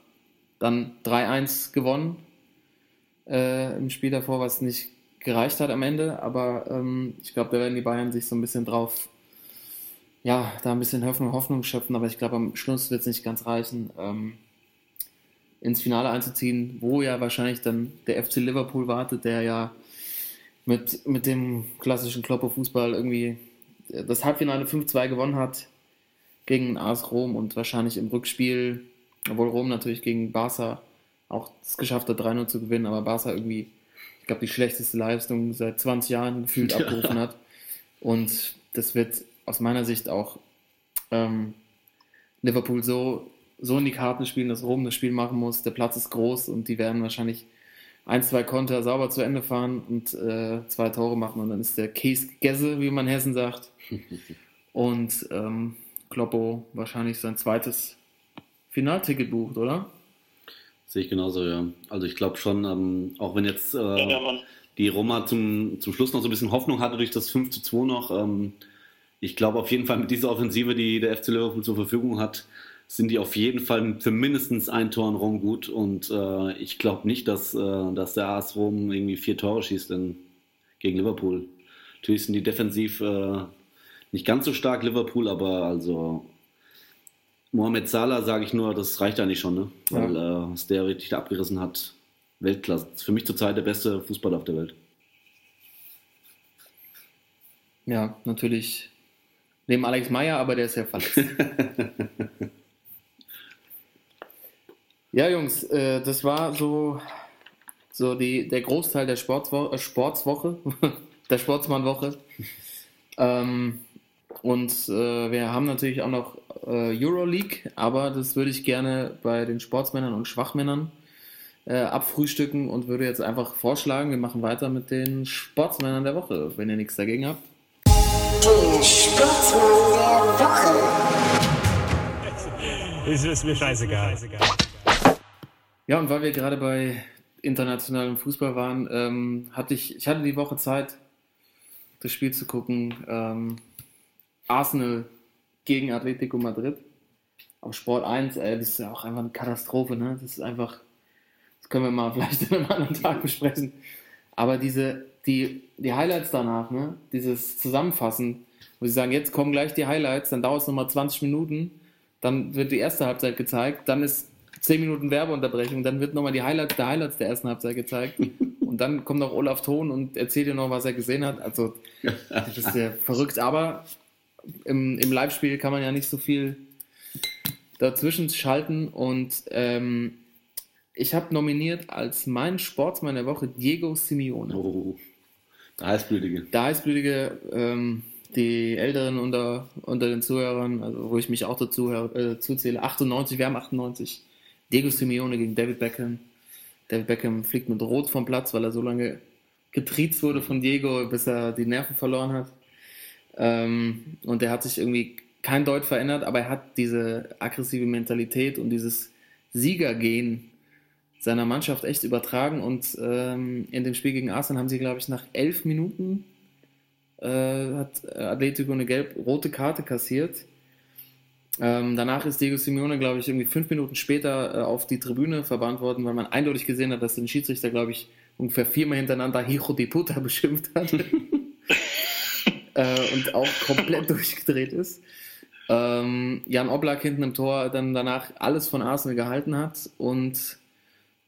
dann 3-1 gewonnen äh, im Spiel davor, was nicht gereicht hat am Ende. Aber ähm, ich glaube, da werden die Bayern sich so ein bisschen drauf, ja, da ein bisschen Hoffnung, Hoffnung schöpfen. Aber ich glaube, am Schluss wird es nicht ganz reichen, ähm, ins Finale einzuziehen, wo ja wahrscheinlich dann der FC Liverpool wartet, der ja mit, mit dem klassischen Kloppo-Fußball irgendwie das Halbfinale 5-2 gewonnen hat gegen AS Rom und wahrscheinlich im Rückspiel, obwohl Rom natürlich gegen Barca auch es geschafft hat, 3-0 zu gewinnen, aber Barca irgendwie, ich glaube, die schlechteste Leistung seit 20 Jahren gefühlt abgerufen hat. Und das wird aus meiner Sicht auch ähm, Liverpool so, so in die Karten spielen, dass Rom das Spiel machen muss. Der Platz ist groß und die werden wahrscheinlich ein, zwei Konter sauber zu Ende fahren und äh, zwei Tore machen und dann ist der Case gegessen, wie man in Hessen sagt. und ähm, Kloppo wahrscheinlich sein zweites Finalticket bucht, oder? Sehe ich genauso, ja. Also ich glaube schon, ähm, auch wenn jetzt äh, ja, die Roma zum, zum Schluss noch so ein bisschen Hoffnung hatte durch das 5 zu 2 noch, ähm, ich glaube auf jeden Fall mit dieser Offensive, die der FC Liverpool zur Verfügung hat, sind die auf jeden Fall für mindestens ein Tor in Rom gut. Und äh, ich glaube nicht, dass, äh, dass der AS Rom irgendwie vier Tore schießt in, gegen Liverpool. Natürlich sind die defensiv äh, nicht ganz so stark, Liverpool, aber also Mohamed Salah sage ich nur, das reicht eigentlich schon, ne? weil ja. äh, was der richtig da abgerissen hat, Weltklasse. Für mich zurzeit der beste Fußballer auf der Welt. Ja, natürlich neben Alex Meyer, aber der ist ja verletzt. ja, Jungs, äh, das war so, so die, der Großteil der Sportswo äh, Sportswoche, der Sportsmannwoche. ähm, und äh, wir haben natürlich auch noch äh, Euroleague, aber das würde ich gerne bei den Sportsmännern und Schwachmännern äh, abfrühstücken und würde jetzt einfach vorschlagen, wir machen weiter mit den Sportsmännern der Woche, wenn ihr nichts dagegen habt. Die Sportsmann der Woche. Es ist mir scheißegal. Ja, und weil wir gerade bei internationalem Fußball waren, ähm, hatte ich, ich hatte die Woche Zeit, das Spiel zu gucken. Ähm, Arsenal gegen Atletico Madrid. Auf Sport 1, ey, das ist ja auch einfach eine Katastrophe, ne? Das ist einfach, das können wir mal vielleicht in einem anderen Tag besprechen. Aber diese, die, die Highlights danach, ne? Dieses Zusammenfassen, wo sie sagen, jetzt kommen gleich die Highlights, dann dauert es nochmal 20 Minuten, dann wird die erste Halbzeit gezeigt, dann ist 10 Minuten Werbeunterbrechung, dann wird nochmal die Highlights der Highlights der ersten Halbzeit gezeigt. Und dann kommt noch Olaf Thon und erzählt dir noch, was er gesehen hat. Also, das ist ja verrückt. Aber im, im Live-Spiel kann man ja nicht so viel dazwischen schalten und ähm, ich habe nominiert als mein Sportsmann der Woche Diego Simeone. Oh, der Heißblütige. Der Heißblütige, ähm, die Älteren unter, unter den Zuhörern, also wo ich mich auch dazu äh, zuzähle, 98, wir haben 98. Diego Simeone gegen David Beckham. David Beckham fliegt mit Rot vom Platz, weil er so lange getriezt wurde von Diego, bis er die Nerven verloren hat. Ähm, und der hat sich irgendwie kein Deut verändert, aber er hat diese aggressive Mentalität und dieses Siegergehen seiner Mannschaft echt übertragen. Und ähm, in dem Spiel gegen Arsenal haben sie, glaube ich, nach elf Minuten äh, hat Atletico eine gelb-rote Karte kassiert. Ähm, danach ist Diego Simeone, glaube ich, irgendwie fünf Minuten später äh, auf die Tribüne verbannt worden, weil man eindeutig gesehen hat, dass den Schiedsrichter, glaube ich, ungefähr viermal hintereinander Hijo de Puta beschimpft hat. äh, und auch komplett durchgedreht ist. Ähm, Jan Oblak hinten im Tor dann danach alles von Arsenal gehalten hat und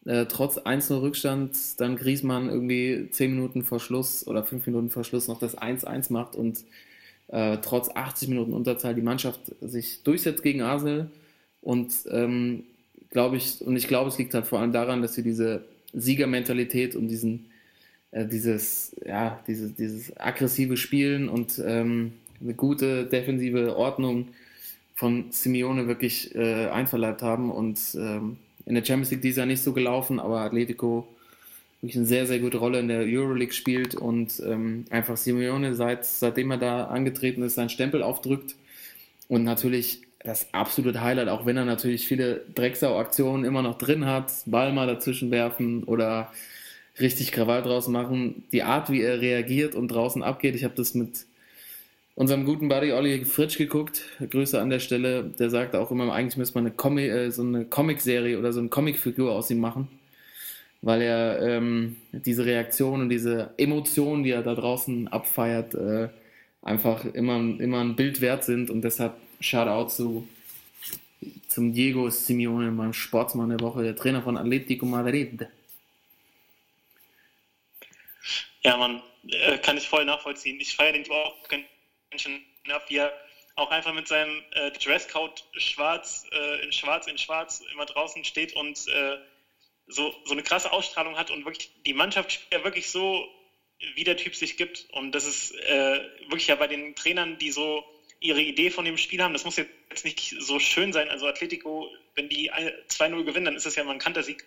äh, trotz 1-0 Rückstand dann Griezmann irgendwie 10 Minuten vor Schluss oder 5 Minuten vor Schluss noch das 1-1 macht und äh, trotz 80 Minuten Unterzahl die Mannschaft sich durchsetzt gegen Arsenal und ähm, glaube ich, und ich glaube, es liegt halt vor allem daran, dass sie diese Siegermentalität und diesen äh, dieses, ja, dieses, dieses aggressive Spielen und ähm, eine gute defensive Ordnung von Simeone wirklich äh, einverleibt haben. Und ähm, in der Champions League dieses Jahr nicht so gelaufen, aber Atletico wirklich eine sehr, sehr gute Rolle in der Euroleague spielt und ähm, einfach Simeone, seit, seitdem er da angetreten ist, seinen Stempel aufdrückt. Und natürlich das absolute Highlight, auch wenn er natürlich viele Drecksau-Aktionen immer noch drin hat, Ball mal dazwischen werfen oder richtig Krawall draus machen. Die Art, wie er reagiert und draußen abgeht, ich habe das mit, unserem guten Buddy Olli Fritsch geguckt. Grüße an der Stelle. Der sagt auch immer, eigentlich müsste man eine Comic, äh, so eine Comicserie oder so eine Comicfigur aus ihm machen. Weil er ähm, diese Reaktion und diese Emotionen, die er da draußen abfeiert, äh, einfach immer, immer ein Bild wert sind. Und deshalb Shoutout zu, zum Diego Simeone, meinem Sportsmann der Woche, der Trainer von Atletico Madrid. Ja, Mann, äh, kann ich voll nachvollziehen. Ich feiere den auch ganz schön ab, wie er auch einfach mit seinem äh, Dresscode schwarz, äh, in schwarz, in schwarz immer draußen steht und äh, so, so eine krasse Ausstrahlung hat und wirklich die Mannschaft spielt ja wirklich so, wie der Typ sich gibt. Und das ist äh, wirklich ja bei den Trainern, die so ihre Idee von dem Spiel haben, das muss jetzt nicht so schön sein. Also Atletico, wenn die 2-0 gewinnen, dann ist das ja mal ein Kantersieg.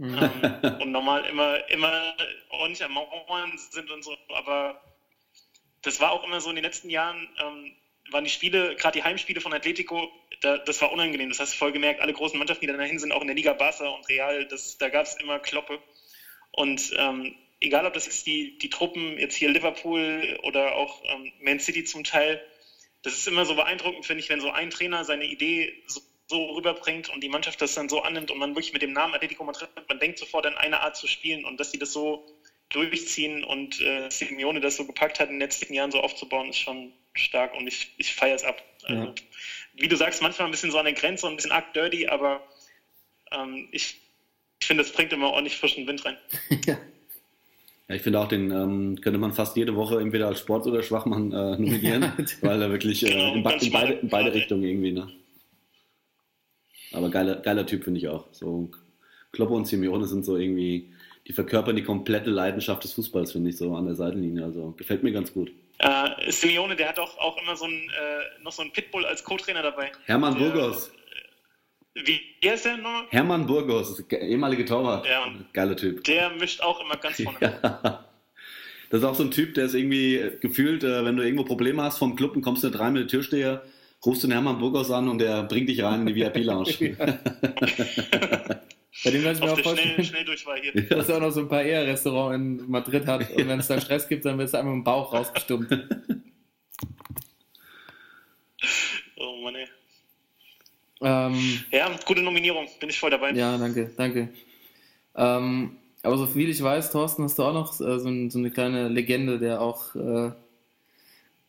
Ähm, und normal immer, immer ordentlich am Mauern sind und so. Aber das war auch immer so in den letzten Jahren, ähm, waren die Spiele, gerade die Heimspiele von Atletico, da, das war unangenehm. Das hast du voll gemerkt, alle großen Mannschaften, die dahin sind, auch in der Liga Barca und Real, das, da gab es immer Kloppe. Und ähm, egal, ob das ist die, die Truppen, jetzt hier Liverpool oder auch ähm, Man City zum Teil, das ist immer so beeindruckend, finde ich, wenn so ein Trainer seine Idee so so rüberbringt und die Mannschaft das dann so annimmt und man wirklich mit dem Namen Atletico Madrid, man denkt sofort an eine Art zu spielen und dass sie das so durchziehen und äh, Simeone das so gepackt hat in den letzten Jahren so aufzubauen, ist schon stark und ich, ich feiere es ab. Also, ja. Wie du sagst, manchmal ein bisschen so an der Grenze und ein bisschen arg dirty, aber ähm, ich, ich finde, es bringt immer ordentlich frischen Wind rein. ja. Ja, ich finde auch, den ähm, könnte man fast jede Woche entweder als Sport- oder Schwachmann äh, nominieren, weil er wirklich äh, genau, in, in, beide, in beide Richtungen irgendwie, ne? Aber geiler, geiler Typ finde ich auch. So Kloppe und Simeone sind so irgendwie, die verkörpern die komplette Leidenschaft des Fußballs, finde ich, so an der Seitenlinie. Also gefällt mir ganz gut. Äh, Simeone, der hat auch, auch immer so ein, äh, noch so einen Pitbull als Co-Trainer dabei. Hermann der, Burgos. Wie, wie heißt der nochmal? Hermann Burgos, ehemalige Torwart. Ja, Geiler Typ. Der mischt auch immer ganz vorne. ja. Das ist auch so ein Typ, der ist irgendwie gefühlt, äh, wenn du irgendwo Probleme hast vom Club und kommst nicht rein mit der Türsteher, rufst du den Hermann Burgos an und der bringt dich rein in die VIP-Lounge. Bei dem kann ich mir auch vorstellen, schnell, schnell hier. dass er auch noch so ein paar Eher-Restaurant in Madrid hat und wenn es da Stress gibt, dann wird es einfach im Bauch rausgestummt. oh Mann, ey. Ähm, ja, gute Nominierung, bin ich voll dabei. Ja, danke, danke. Ähm, aber so viel ich weiß, Thorsten, hast du auch noch äh, so, so, eine kleine Legende, der auch äh,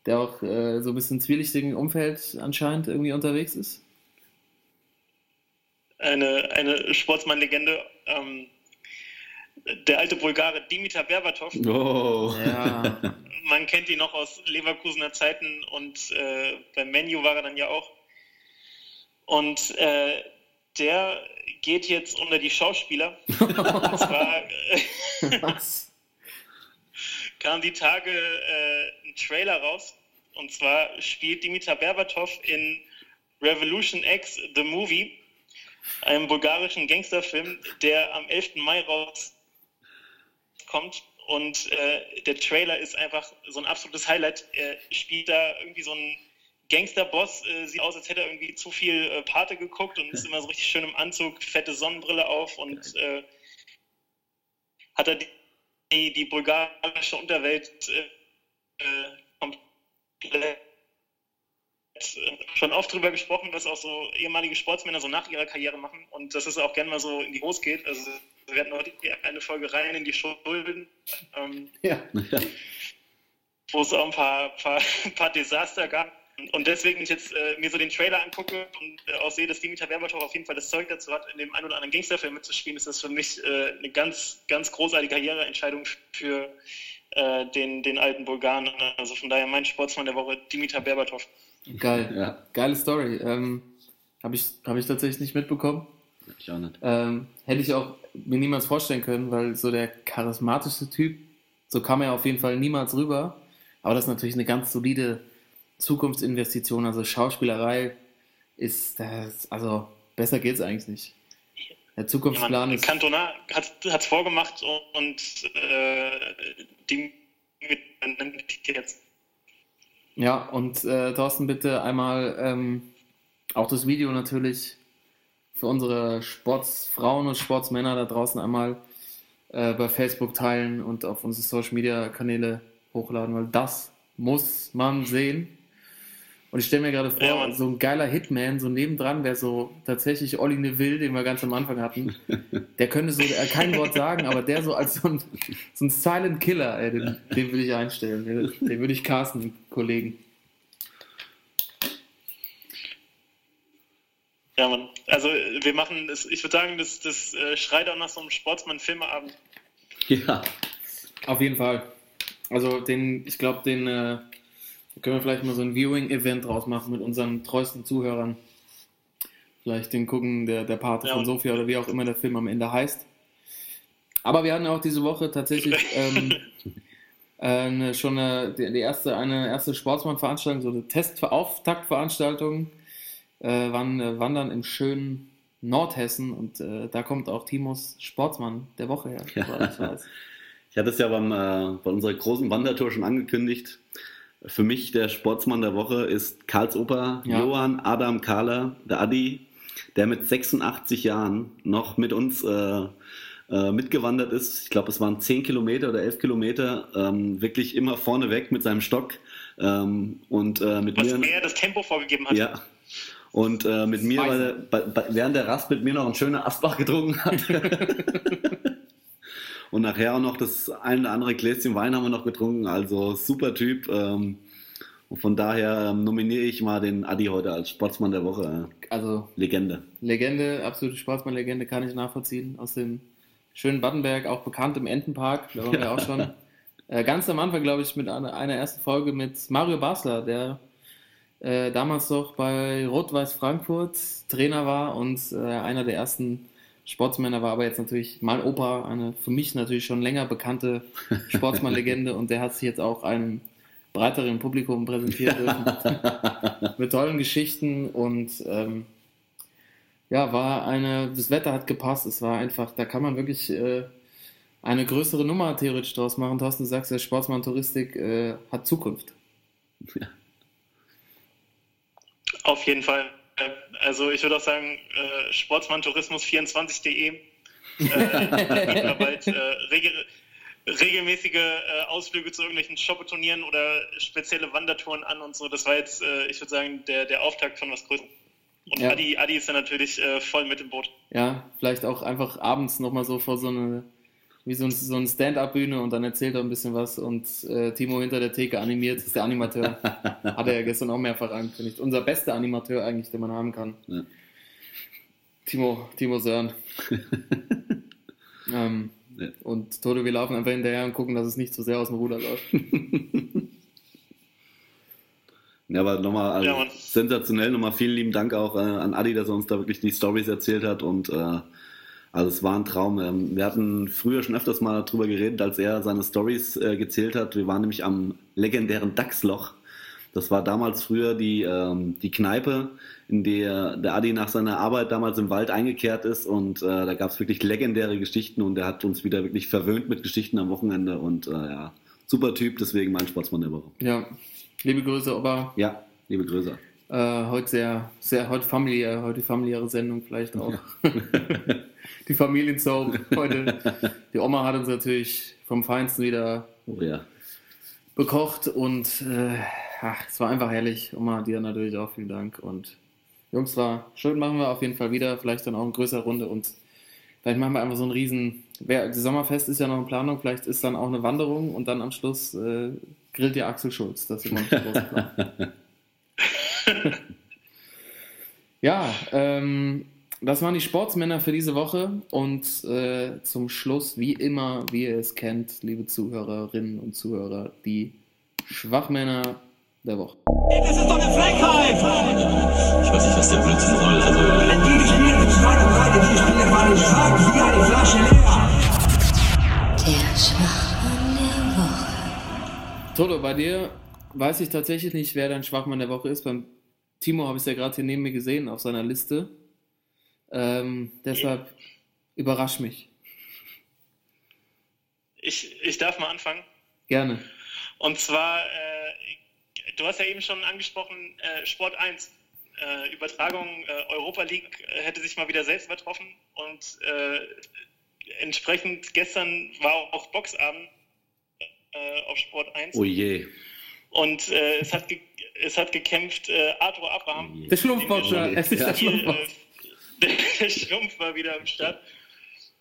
der auch äh, so ein bisschen zwielichtigen Umfeld anscheinend irgendwie unterwegs ist? Eine, eine Sportsmann-Legende. Ähm, der alte Bulgare Dimitar Berbatov. Oh. Ja. Man kennt ihn noch aus Leverkusener Zeiten und äh, beim Menu war er dann ja auch. Und äh, der geht jetzt unter die Schauspieler. und zwar Was? Kam die Tage äh, ein Trailer raus. Und zwar spielt Dimitar Berbatov in Revolution X The Movie, einem bulgarischen Gangsterfilm, der am 11. Mai rauskommt. Und äh, der Trailer ist einfach so ein absolutes Highlight. Er spielt da irgendwie so einen Gangsterboss, äh, sieht aus, als hätte er irgendwie zu viel äh, Pate geguckt und ist immer so richtig schön im Anzug, fette Sonnenbrille auf und äh, hat er die, die, bulgarische Unterwelt äh, äh, komplett schon oft drüber gesprochen, was auch so ehemalige Sportsmänner so nach ihrer Karriere machen und dass es auch gerne mal so in die Hose geht. Also wir hatten heute eine Folge rein in die Schulden, ähm, ja. wo es auch ein paar, paar, paar Desaster gab. Und deswegen, wenn ich jetzt äh, mir so den Trailer angucke und äh, auch sehe, dass Dimitar Berbatov auf jeden Fall das Zeug dazu hat, in dem einen oder anderen Gangsterfilm mitzuspielen, ist das für mich äh, eine ganz, ganz großartige Karriereentscheidung für äh, den, den alten Bulgaren. Also von daher mein Sportsmann der Woche, Dimitar Berbatov. Geil, ja. geile Story. Ähm, Habe ich, hab ich tatsächlich nicht mitbekommen. Ich auch nicht. Ähm, hätte ich auch mir niemals vorstellen können, weil so der charismatischste Typ, so kam er auf jeden Fall niemals rüber. Aber das ist natürlich eine ganz solide Zukunftsinvestition. Also Schauspielerei ist das, also besser geht es eigentlich nicht. Der Zukunftsplan ja, ist. Cantona hat es vorgemacht und äh, die jetzt. Ja, und äh, Thorsten, bitte einmal ähm, auch das Video natürlich für unsere Sportsfrauen und Sportsmänner da draußen einmal äh, bei Facebook teilen und auf unsere Social Media Kanäle hochladen, weil das muss man sehen. Und ich stelle mir gerade vor, Ja, so ein geiler Hitman, so nebendran wäre so tatsächlich Olli Neville, den wir ganz am Anfang hatten. Der könnte so äh, kein Wort sagen, aber der so als so ein, so ein Silent Killer, ey, den, den würde ich einstellen. Den, den würde ich casten, Kollegen. Ja, Mann. Also wir machen das, ich würde sagen, das, das äh, schreit auch nach so einem Sportsmann-Filmeabend. Ja, Auf jeden Fall. Also den, ich glaube, den äh, können wir vielleicht mal so ein Viewing-Event draus machen mit unseren treuesten Zuhörern. Vielleicht den gucken, der, der Pate Ja. von Sophia oder wie auch immer der Film am Ende heißt. Aber wir hatten auch diese Woche tatsächlich ähm, äh, schon eine, die, erste, eine erste Sportsmann-Veranstaltung, so eine Testauftaktveranstaltung. Äh, waren äh, Wandern im schönen Nordhessen und äh, da kommt auch Timos Sportsmann der Woche her. Ja. ich weiß. ich hatte es ja beim, äh, bei unserer großen Wandertour schon angekündigt. Für mich der Sportsmann der Woche ist Karls Opa Ja. Johann Adam Kahler, der Adi, der mit 86 Jahren noch mit uns äh, äh, mitgewandert ist. Ich glaube, es waren 10 Kilometer oder 11 Kilometer, ähm, wirklich immer vorne weg mit seinem Stock ähm, und äh, mit Was mir. er das Tempo vorgegeben hat. Ja. Und äh, mit mir, weil er bei, bei, während der Rast mit mir noch ein schöner Asbach getrunken hat. Und nachher auch noch das ein oder andere Gläschen Wein haben wir noch getrunken. Also super Typ. Ähm, und von daher ähm, nominiere ich mal den Adi heute als Sportsmann der Woche. Also Legende. Legende, absolute Sportsmann-Legende, kann ich nachvollziehen. Aus dem schönen Battenberg, auch bekannt im Entenpark. Da waren wir auch schon äh, ganz am Anfang, glaube ich, mit einer, einer ersten Folge mit Mario Basler, der äh, damals doch bei Rot-Weiß Frankfurt Trainer war und äh, einer der ersten Sportsmänner war, aber jetzt natürlich mein Opa, eine für mich natürlich schon länger bekannte Sportsmann-Legende und der hat sich jetzt auch einem breiteren Publikum präsentieren dürfen. mit tollen Geschichten und ähm, ja, war eine, das Wetter hat gepasst, es war einfach, da kann man wirklich äh, eine größere Nummer theoretisch draus machen. Thorsten, du sagst, der Sportsmann Touristik äh, hat Zukunft. Auf jeden Fall. Äh, Also ich würde auch sagen, äh, sportsmanntourismus24.de äh, bald äh, regel, regelmäßige äh, Ausflüge zu irgendwelchen Shoppeturnieren oder spezielle Wandertouren an und so. Das war jetzt, äh, ich würde sagen, der, der Auftakt von was Größerem. Und Ja. Adi, Adi ist da natürlich äh, voll mit im Boot. Ja, vielleicht auch einfach abends nochmal so vor so eine, wie so, ein, so eine Stand-Up-Bühne und dann erzählt er ein bisschen was und äh, Timo hinter der Theke animiert, ist der Animateur. Hat er ja gestern auch mehrfach angekündigt. Unser bester Animateur eigentlich, den man haben kann. Ja. Timo, Timo Sörn. ähm, Ja. Und Toto, wir laufen einfach hinterher und gucken, dass es nicht zu sehr aus dem Ruder läuft. Ja, aber nochmal also Ja, sensationell. Nochmal vielen lieben Dank auch äh, an Adi, dass er uns da wirklich die Stories erzählt hat. Und äh, also es war ein Traum. Ähm, wir hatten früher schon öfters mal drüber geredet, als er seine Stories äh, gezählt hat. Wir waren nämlich am legendären Dachsloch. Das war damals früher die, ähm, die Kneipe, in der der Adi nach seiner Arbeit damals im Wald eingekehrt ist. Und äh, da gab es wirklich legendäre Geschichten und er hat uns wieder wirklich verwöhnt mit Geschichten am Wochenende. Und äh, ja, super Typ, deswegen mein Sportsmann der Woche. Ja, liebe Grüße, Opa. Ja, liebe Grüße. Äh, heute sehr, sehr, heute familiär, heute familiäre Sendung vielleicht auch. die Familiensoap heute. Die Oma hat uns natürlich vom Feinsten wieder Oh ja. bekocht und äh, ach, es war einfach herrlich. Oma, dir natürlich auch vielen Dank und Jungs, war schön, machen wir auf jeden Fall wieder, vielleicht dann auch in größerer Runde und vielleicht machen wir einfach so einen riesen, wer, Sommerfest ist ja noch in Planung, vielleicht ist dann auch eine Wanderung und dann am Schluss äh, grillt ihr Axel Schulz, das ist immer ein großer Plan. ja, ähm, das waren die Sportsmänner für diese Woche und äh, zum Schluss, wie immer, wie ihr es kennt, liebe Zuhörerinnen und Zuhörer, die Schwachmänner der Woche. Das ist doch eine Frechheit! Ich weiß nicht, was der Blödsinn soll. Also, Die Spiele mit zwei und drei, die Spiele waren stark wie eine Flasche leer. Der Schwachmann der Woche. Toto, bei dir weiß ich tatsächlich nicht, wer dein Schwachmann der Woche ist. Beim Timo habe ich es ja gerade hier neben mir gesehen auf seiner Liste. Ähm, deshalb überrasch mich. Ich, ich darf mal anfangen. Gerne. Und zwar, äh, du hast ja eben schon angesprochen, äh, Sport 1. Äh, Übertragung äh, Europa League äh, hätte sich mal wieder selbst übertroffen und äh, entsprechend gestern war auch Boxabend äh, auf Sport 1. Oh je. Und äh, es, hat es hat gekämpft äh, Arthur Abraham. Der Schlumpfboxer. Es ist der Schlumpfboxer. Der, der Schlumpf war wieder am Start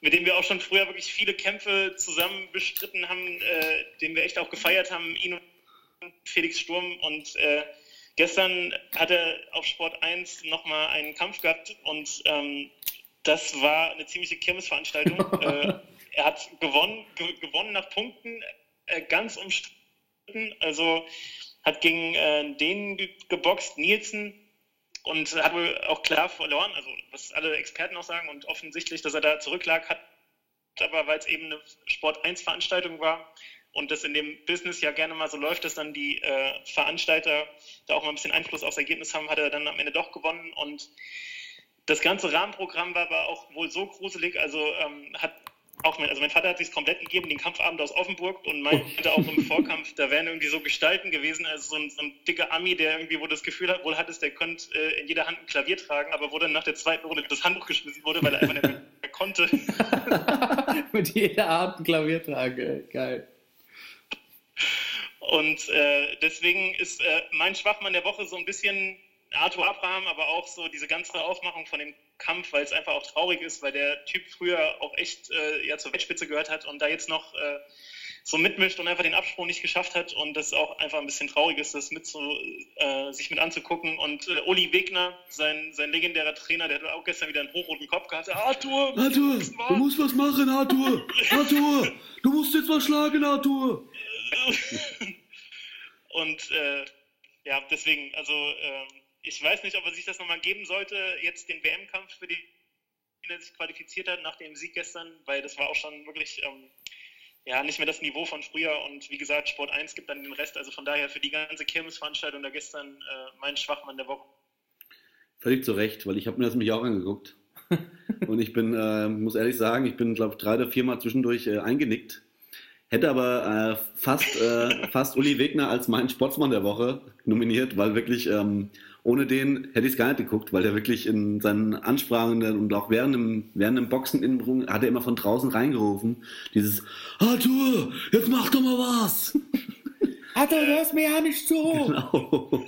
mit dem wir auch schon früher wirklich viele Kämpfe zusammen bestritten haben, äh, den wir echt auch gefeiert haben, ihn und Felix Sturm. Und äh, gestern hat er auf Sport 1 nochmal einen Kampf gehabt und ähm, das war eine ziemliche Kirmesveranstaltung. äh, er hat gewonnen, ge gewonnen nach Punkten, äh, ganz umstritten. Also hat gegen äh, den geboxt, Nielsen, und hat wohl auch klar verloren, also was alle Experten auch sagen und offensichtlich, dass er da zurücklag, hat aber, weil es eben eine Sport-1-Veranstaltung war und das in dem Business ja gerne mal so läuft, dass dann die äh, Veranstalter da auch mal ein bisschen Einfluss aufs Ergebnis haben, hat er dann am Ende doch gewonnen. Und das ganze Rahmenprogramm war aber auch wohl so gruselig, also ähm, hat auch mein, also mein Vater hat sich komplett gegeben, den Kampfabend aus Offenburg und meinte auch im Vorkampf, da wären irgendwie so Gestalten gewesen, also so ein, so ein dicker Ami, der irgendwie wo das Gefühl hat, wohl hat es, der könnte äh, in jeder Hand ein Klavier tragen, aber wo dann nach der zweiten Runde das Handtuch geschmissen wurde, weil er einfach nicht mehr konnte. Mit jeder Art ein Klavier tragen, geil. Und äh, deswegen ist äh, mein Schwachmann der Woche so ein bisschen Arthur Abraham, aber auch so diese ganze Aufmachung von dem Kampf, weil es einfach auch traurig ist, weil der Typ früher auch echt äh, ja, zur Weltspitze gehört hat und da jetzt noch äh, so mitmischt und einfach den Absprung nicht geschafft hat und das auch einfach ein bisschen traurig ist, das mit so, äh, sich mit anzugucken. Und äh, Uli Wegner, sein, sein legendärer Trainer, der hat auch gestern wieder einen hochroten Kopf gehabt. Arthur, Arthur, du musst was machen, Arthur. Arthur, du musst jetzt was schlagen, Arthur. und äh, ja, deswegen, also ähm, ich weiß nicht, ob er sich das nochmal geben sollte, jetzt den WM-Kampf, für den er sich qualifiziert hat nach dem Sieg gestern, weil das war auch schon wirklich ähm, ja, nicht mehr das Niveau von früher. Und wie gesagt, Sport 1 gibt dann den Rest. Also von daher für die ganze Kirmesveranstaltung da gestern äh, mein Schwachmann der Woche. Völlig zu Recht, weil ich habe mir das nämlich auch angeguckt. Und ich bin, äh, muss ehrlich sagen, ich bin, glaube ich, drei oder viermal zwischendurch äh, eingenickt. Hätte aber äh, fast, äh, fast Uli Wegner als meinen Sportsmann der Woche nominiert, weil wirklich ähm, ohne den hätte ich es gar nicht geguckt, weil der wirklich in seinen Ansprachen und auch während dem, während dem Boxen in hat er immer von draußen reingerufen. Dieses Arthur, jetzt mach doch mal was! Arthur, du hörst mir ja nicht zu! Genau.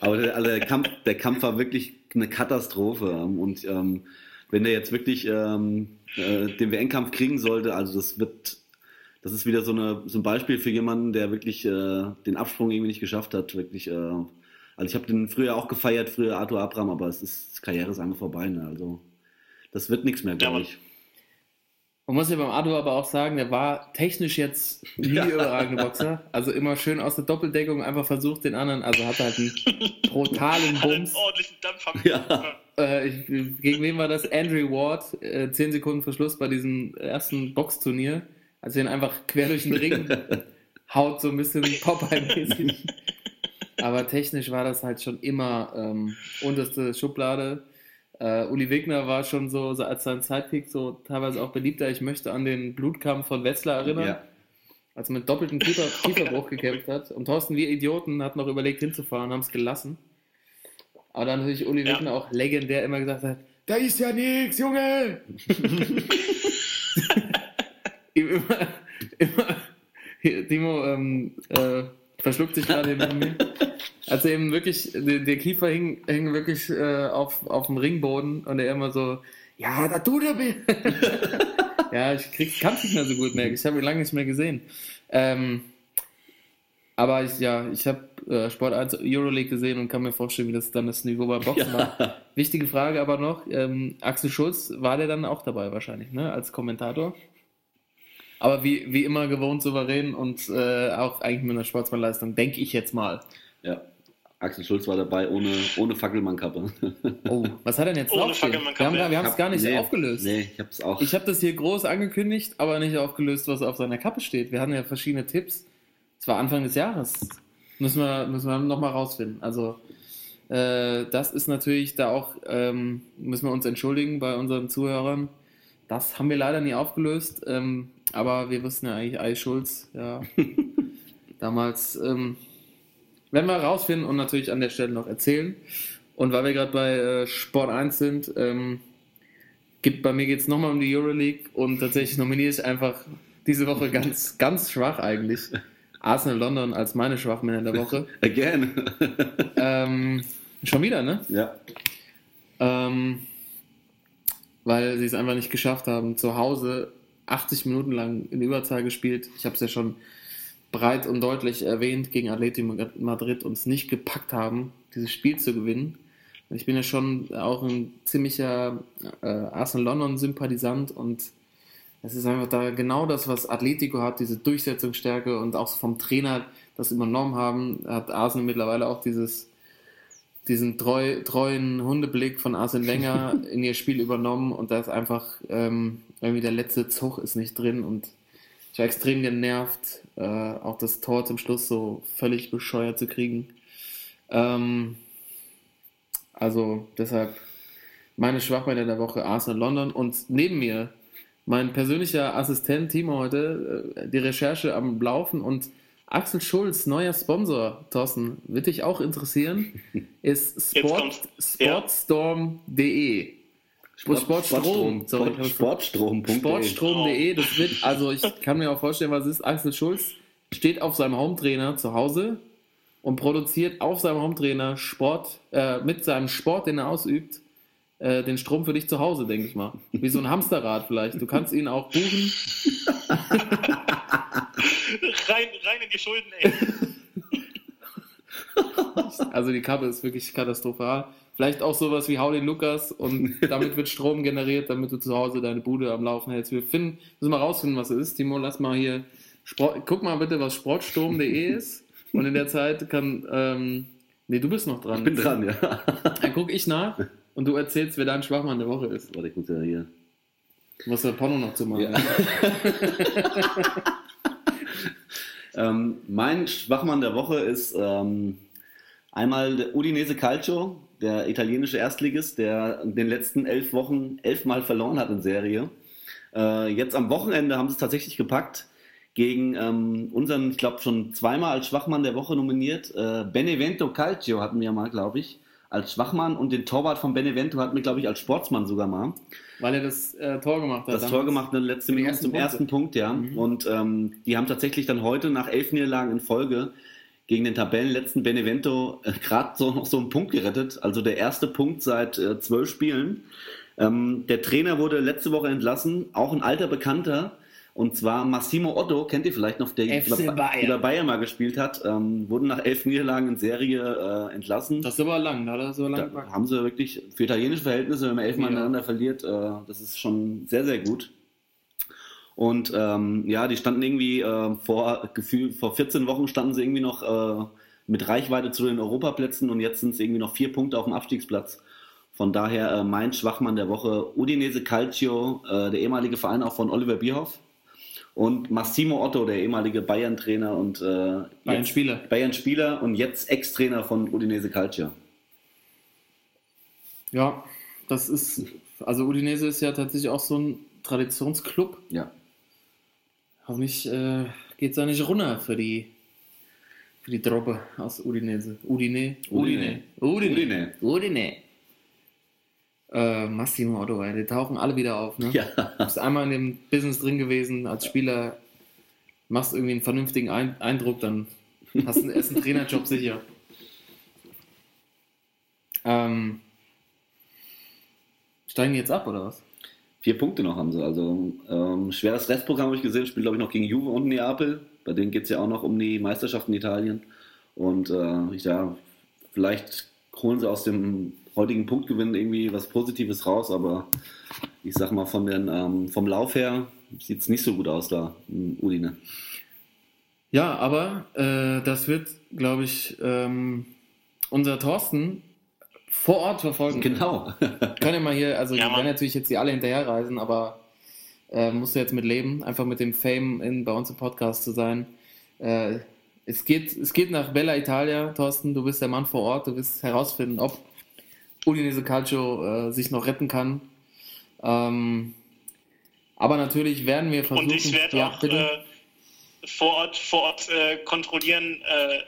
Aber der, also der, Kampf, der Kampf war wirklich eine Katastrophe. Und ähm, wenn der jetzt wirklich ähm, äh, den WN-Kampf kriegen sollte, also das wird, das ist wieder so, eine, so ein Beispiel für jemanden, der wirklich äh, den Absprung irgendwie nicht geschafft hat, wirklich äh, also ich habe den früher auch gefeiert, früher Arthur Abraham, aber es ist Karriere ist einfach vorbei. Ne? Also das wird nichts mehr, glaube ich. Man muss ja beim Arthur aber auch sagen, der war technisch jetzt nie ja. überragende Boxer. Also immer schön aus der Doppeldeckung einfach versucht, den anderen, also hat halt einen brutalen Bums. einen ordentlichen Dampf ja. Äh, ich, gegen wen war das? Andrew Ward, äh, 10 Sekunden Verschluss bei diesem ersten Boxturnier. Also ihn einfach quer durch den Ring haut, so ein bisschen Popeye-mäßig. Aber technisch war das halt schon immer ähm, unterste Schublade. Uh, Uli Wegner war schon so, so als sein Sidekick so teilweise auch beliebter. Ich möchte an den Blutkampf von Wetzlar erinnern, ja. als er mit doppeltem Kiefer, Kieferbruch gekämpft hat. Und Thorsten, wir Idioten, hatten noch überlegt hinzufahren, haben es gelassen. Aber dann natürlich Uli ja. Wegner auch legendär immer gesagt hat, da ist ja nichts, Junge! immer, immer, Timo, ähm, äh, verschluckt sich gerade neben mir. Also eben wirklich, der, der Kiefer hing, hing wirklich äh, auf, auf dem Ringboden und er immer so, ja, da tut er mir. ja, ich krieg, kann es nicht mehr so gut merken. Ich habe ihn lange nicht mehr gesehen. Ähm, aber ich, ja, ich habe äh, Sport 1 Euroleague gesehen und kann mir vorstellen, wie das dann das Niveau beim Boxen ja. war. Wichtige Frage aber noch, ähm, Axel Schulz, war der dann auch dabei wahrscheinlich, ne, als Kommentator? Aber wie, wie immer gewohnt souverän und äh, auch eigentlich mit einer Sportsmannleistung, denke ich jetzt mal. Ja. Axel Schulz war dabei ohne, ohne Fackelmannkappe. Oh, was hat er denn jetzt ohne draufstehen? Wir haben wir haben es gar nicht nee, aufgelöst. Nee, ich habe es auch. Ich habe das hier groß angekündigt, aber nicht aufgelöst, was auf seiner Kappe steht. Wir hatten ja verschiedene Tipps. Es war Anfang des Jahres. Müssen wir, müssen wir nochmal rausfinden. Also, äh, das ist natürlich da auch, ähm, müssen wir uns entschuldigen bei unseren Zuhörern. Das haben wir leider nie aufgelöst. Ähm, aber wir wussten ja eigentlich, Ei Schulz, ja, damals ähm, werden wir rausfinden und natürlich an der Stelle noch erzählen. Und weil wir gerade bei äh, Sport 1 sind, ähm, gibt, bei mir geht es nochmal um die Euroleague und tatsächlich nominiere ich einfach diese Woche ganz, ganz schwach eigentlich Arsenal London als meine Schwachmänner der Woche. Again. ähm, schon wieder, ne? ja. Ähm, weil sie es einfach nicht geschafft haben, zu Hause 80 Minuten lang in Überzahl gespielt. Ich habe es ja schon breit und deutlich erwähnt, gegen Atletico Madrid uns nicht gepackt haben, dieses Spiel zu gewinnen. Ich bin ja schon auch ein ziemlicher äh, Arsenal London-Sympathisant und es ist einfach da genau das, was Atletico hat, diese Durchsetzungsstärke und auch vom Trainer das übernommen haben, hat Arsenal mittlerweile auch dieses diesen treu, treuen Hundeblick von Arsene Wenger in ihr Spiel übernommen und da ist einfach ähm, irgendwie der letzte Zug ist nicht drin und ich war extrem genervt, äh, auch das Tor zum Schluss so völlig bescheuert zu kriegen. Ähm, also deshalb meine Schwachbeine der Woche Arsenal London und neben mir mein persönlicher Assistent Timo heute äh, die Recherche am Laufen und Axel Schulz, neuer Sponsor, Thorsten, wird dich auch interessieren, ist Sport, sportstorm.de. Sport- Sportstrom, sorry, Sport- Sportstrom.de. Sportstrom.de, das wird, also ich kann mir auch vorstellen, was es ist. Axel Schulz steht auf seinem Hometrainer zu Hause und produziert auf seinem Hometrainer Sport, äh, mit seinem Sport, den er ausübt, äh, den Strom für dich zu Hause, denke ich mal. Wie so ein Hamsterrad vielleicht. Du kannst ihn auch buchen. Rein, rein in die Schulden, ey. Also die Kappe ist wirklich katastrophal. Vielleicht auch sowas wie Hau den Lukas und damit wird Strom generiert, damit du zu Hause deine Bude am Laufen hältst. Wir finden, müssen mal rausfinden, was es ist. Timo, lass mal hier. Sport, guck mal bitte, was sportsturm.de ist. Und in der Zeit kann. Ähm, nee, du bist noch dran. Ich bin dran, ja. Dann guck ich nach und du erzählst, wer dein Schwachmann der Woche ist. Warte, ich muss ja hier. Was der Porno noch zu machen. Ja. ähm, mein Schwachmann der Woche ist ähm, einmal der Udinese Calcio, der italienische Erstligist, der in den letzten elf Wochen elfmal verloren hat in Serie. Äh, jetzt am Wochenende haben sie es tatsächlich gepackt gegen ähm, unseren, ich glaube, schon zweimal als Schwachmann der Woche nominiert. Äh, Benevento Calcio hatten wir mal, glaube ich, als Schwachmann und den Torwart von Benevento hatten wir, glaube ich, als Sportsmann sogar mal Weil er das äh, Tor gemacht hat. das. Tor gemacht in der letzten Minute zum Punkte. ersten Punkt, ja. Mhm. Und ähm, die haben tatsächlich dann heute nach elf Niederlagen in Folge gegen den Tabellenletzten Benevento äh, gerade so noch so einen Punkt gerettet. Also der erste Punkt seit äh, zwölf Spielen. Ähm, der Trainer wurde letzte Woche entlassen, auch ein alter Bekannter. Und zwar Massimo Otto, kennt ihr vielleicht noch, der über, Bayern. mal gespielt hat, ähm, wurde nach elf Niederlagen in Serie äh, entlassen. Das ist aber lang, da hat er so Da lang gemacht. haben sie wirklich für italienische Verhältnisse, wenn man elfmal Ja. ineinander verliert, äh, das ist schon sehr, sehr gut. Und ähm, ja, die standen irgendwie äh, vor Gefühl, vor 14 Wochen standen sie irgendwie noch äh, mit Reichweite zu den Europaplätzen und jetzt sind es irgendwie noch vier Punkte auf dem Abstiegsplatz. Von daher äh, mein Schwachmann der Woche, Udinese Calcio, äh, der ehemalige Verein auch von Oliver Bierhoff. Und Massimo Otto, der ehemalige Bayern-Trainer und äh, Bayern-Spieler. Bayern-Spieler und jetzt Ex-Trainer von Udinese Calcio. Ja, das ist, also Udinese ist ja tatsächlich auch so ein Traditionsclub. Ja. Äh, geht es da nicht runter für die, für die Truppe aus Udinese. Udine. Udine. Udine. Udine. Udine. Äh, Massimo Otto, ey, die tauchen alle wieder auf. Ne? Ja. Du bist einmal in dem Business drin gewesen als Spieler, machst irgendwie einen vernünftigen Ein Eindruck, dann hast du erst einen Trainerjob sicher. Ähm, steigen die jetzt ab oder was? Vier Punkte noch haben sie. Also ähm, schweres Restprogramm habe ich gesehen. Spielt, glaube ich, noch gegen Juve und Neapel. Bei denen geht es ja auch noch um die Meisterschaft in Italien. Und äh, ich sage, vielleicht holen sie aus dem heutigen Punktgewinn irgendwie was Positives raus. Aber ich sag mal, von den, ähm, vom Lauf her sieht es nicht so gut aus da in Udine. Ja, aber äh, das wird, glaube ich, ähm, unser Thorsten vor Ort verfolgen. Genau. Können mal hier, also Ja, die werden natürlich jetzt die alle hinterherreisen, aber äh, musst du jetzt mit leben, einfach mit dem Fame in, bei uns im Podcast zu sein. Äh, es, geht, es geht nach Bella Italia, Thorsten, du bist der Mann vor Ort, du wirst herausfinden, ob Udinese Calcio äh, sich noch retten kann. Ähm, aber natürlich werden wir versuchen... Und ich werde ja, auch bitte. äh, vor Ort, vor Ort äh, kontrollieren, äh,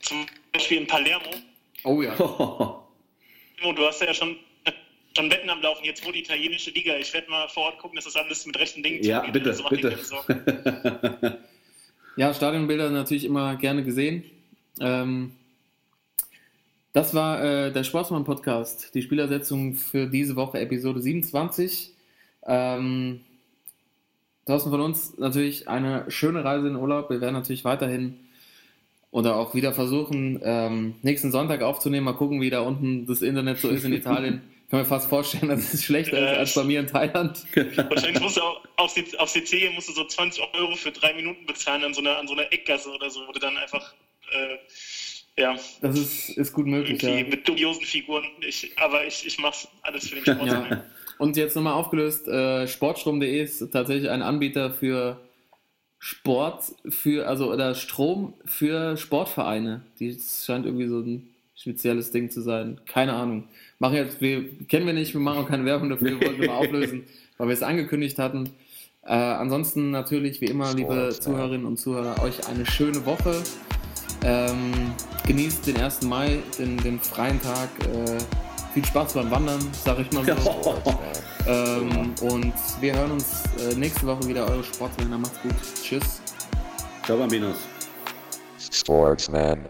zum Beispiel in Palermo. oh ja. Timo, du hast ja schon, schon Wetten am Laufen, jetzt wo die italienische Liga. Ich werde mal vor Ort gucken, dass das alles mit rechten Dingen ja, bitte, Also mach dir bitte. Ja, Stadionbilder natürlich immer gerne gesehen. Ähm, das war äh, der Sportsmann-Podcast, die Spielersetzung für diese Woche, Episode 27. Ähm, draußen von uns natürlich eine schöne Reise in den Urlaub. Wir werden natürlich weiterhin oder auch wieder versuchen, ähm, nächsten Sonntag aufzunehmen. Mal gucken, wie da unten das Internet so ist in Italien. Ich kann mir fast vorstellen, dass es schlechter ist als bei mir in Thailand. Wahrscheinlich musst du auch auf, auf CC musst du so 20 Euro für drei Minuten bezahlen an so einer, an so einer Eckgasse oder so, wo du dann einfach äh, ja. Das ist, ist gut möglich. Ja. Mit dubiosen Figuren. Ich, aber ich, ich mach's alles für den Sport. ja. Und jetzt nochmal aufgelöst, äh, sportstrom.de ist tatsächlich ein Anbieter für Sport, für, also oder Strom für Sportvereine. Das scheint irgendwie so ein spezielles Ding zu sein. Keine Ahnung. Machen jetzt, wir kennen wir nicht, wir machen auch keine Werbung dafür, wir wollten mal auflösen, weil wir es angekündigt hatten. Äh, ansonsten natürlich, wie immer, liebe Zuhörerinnen und Zuhörer, euch eine schöne Woche. Ähm, genießt den 1. Mai, den, den freien Tag. Äh, viel Spaß beim Wandern, sag ich mal so. ähm, und wir hören uns äh, nächste Woche wieder. Eure Sportsmänner. Macht's gut. Tschüss. Ciao, Bambinos. Sportsman.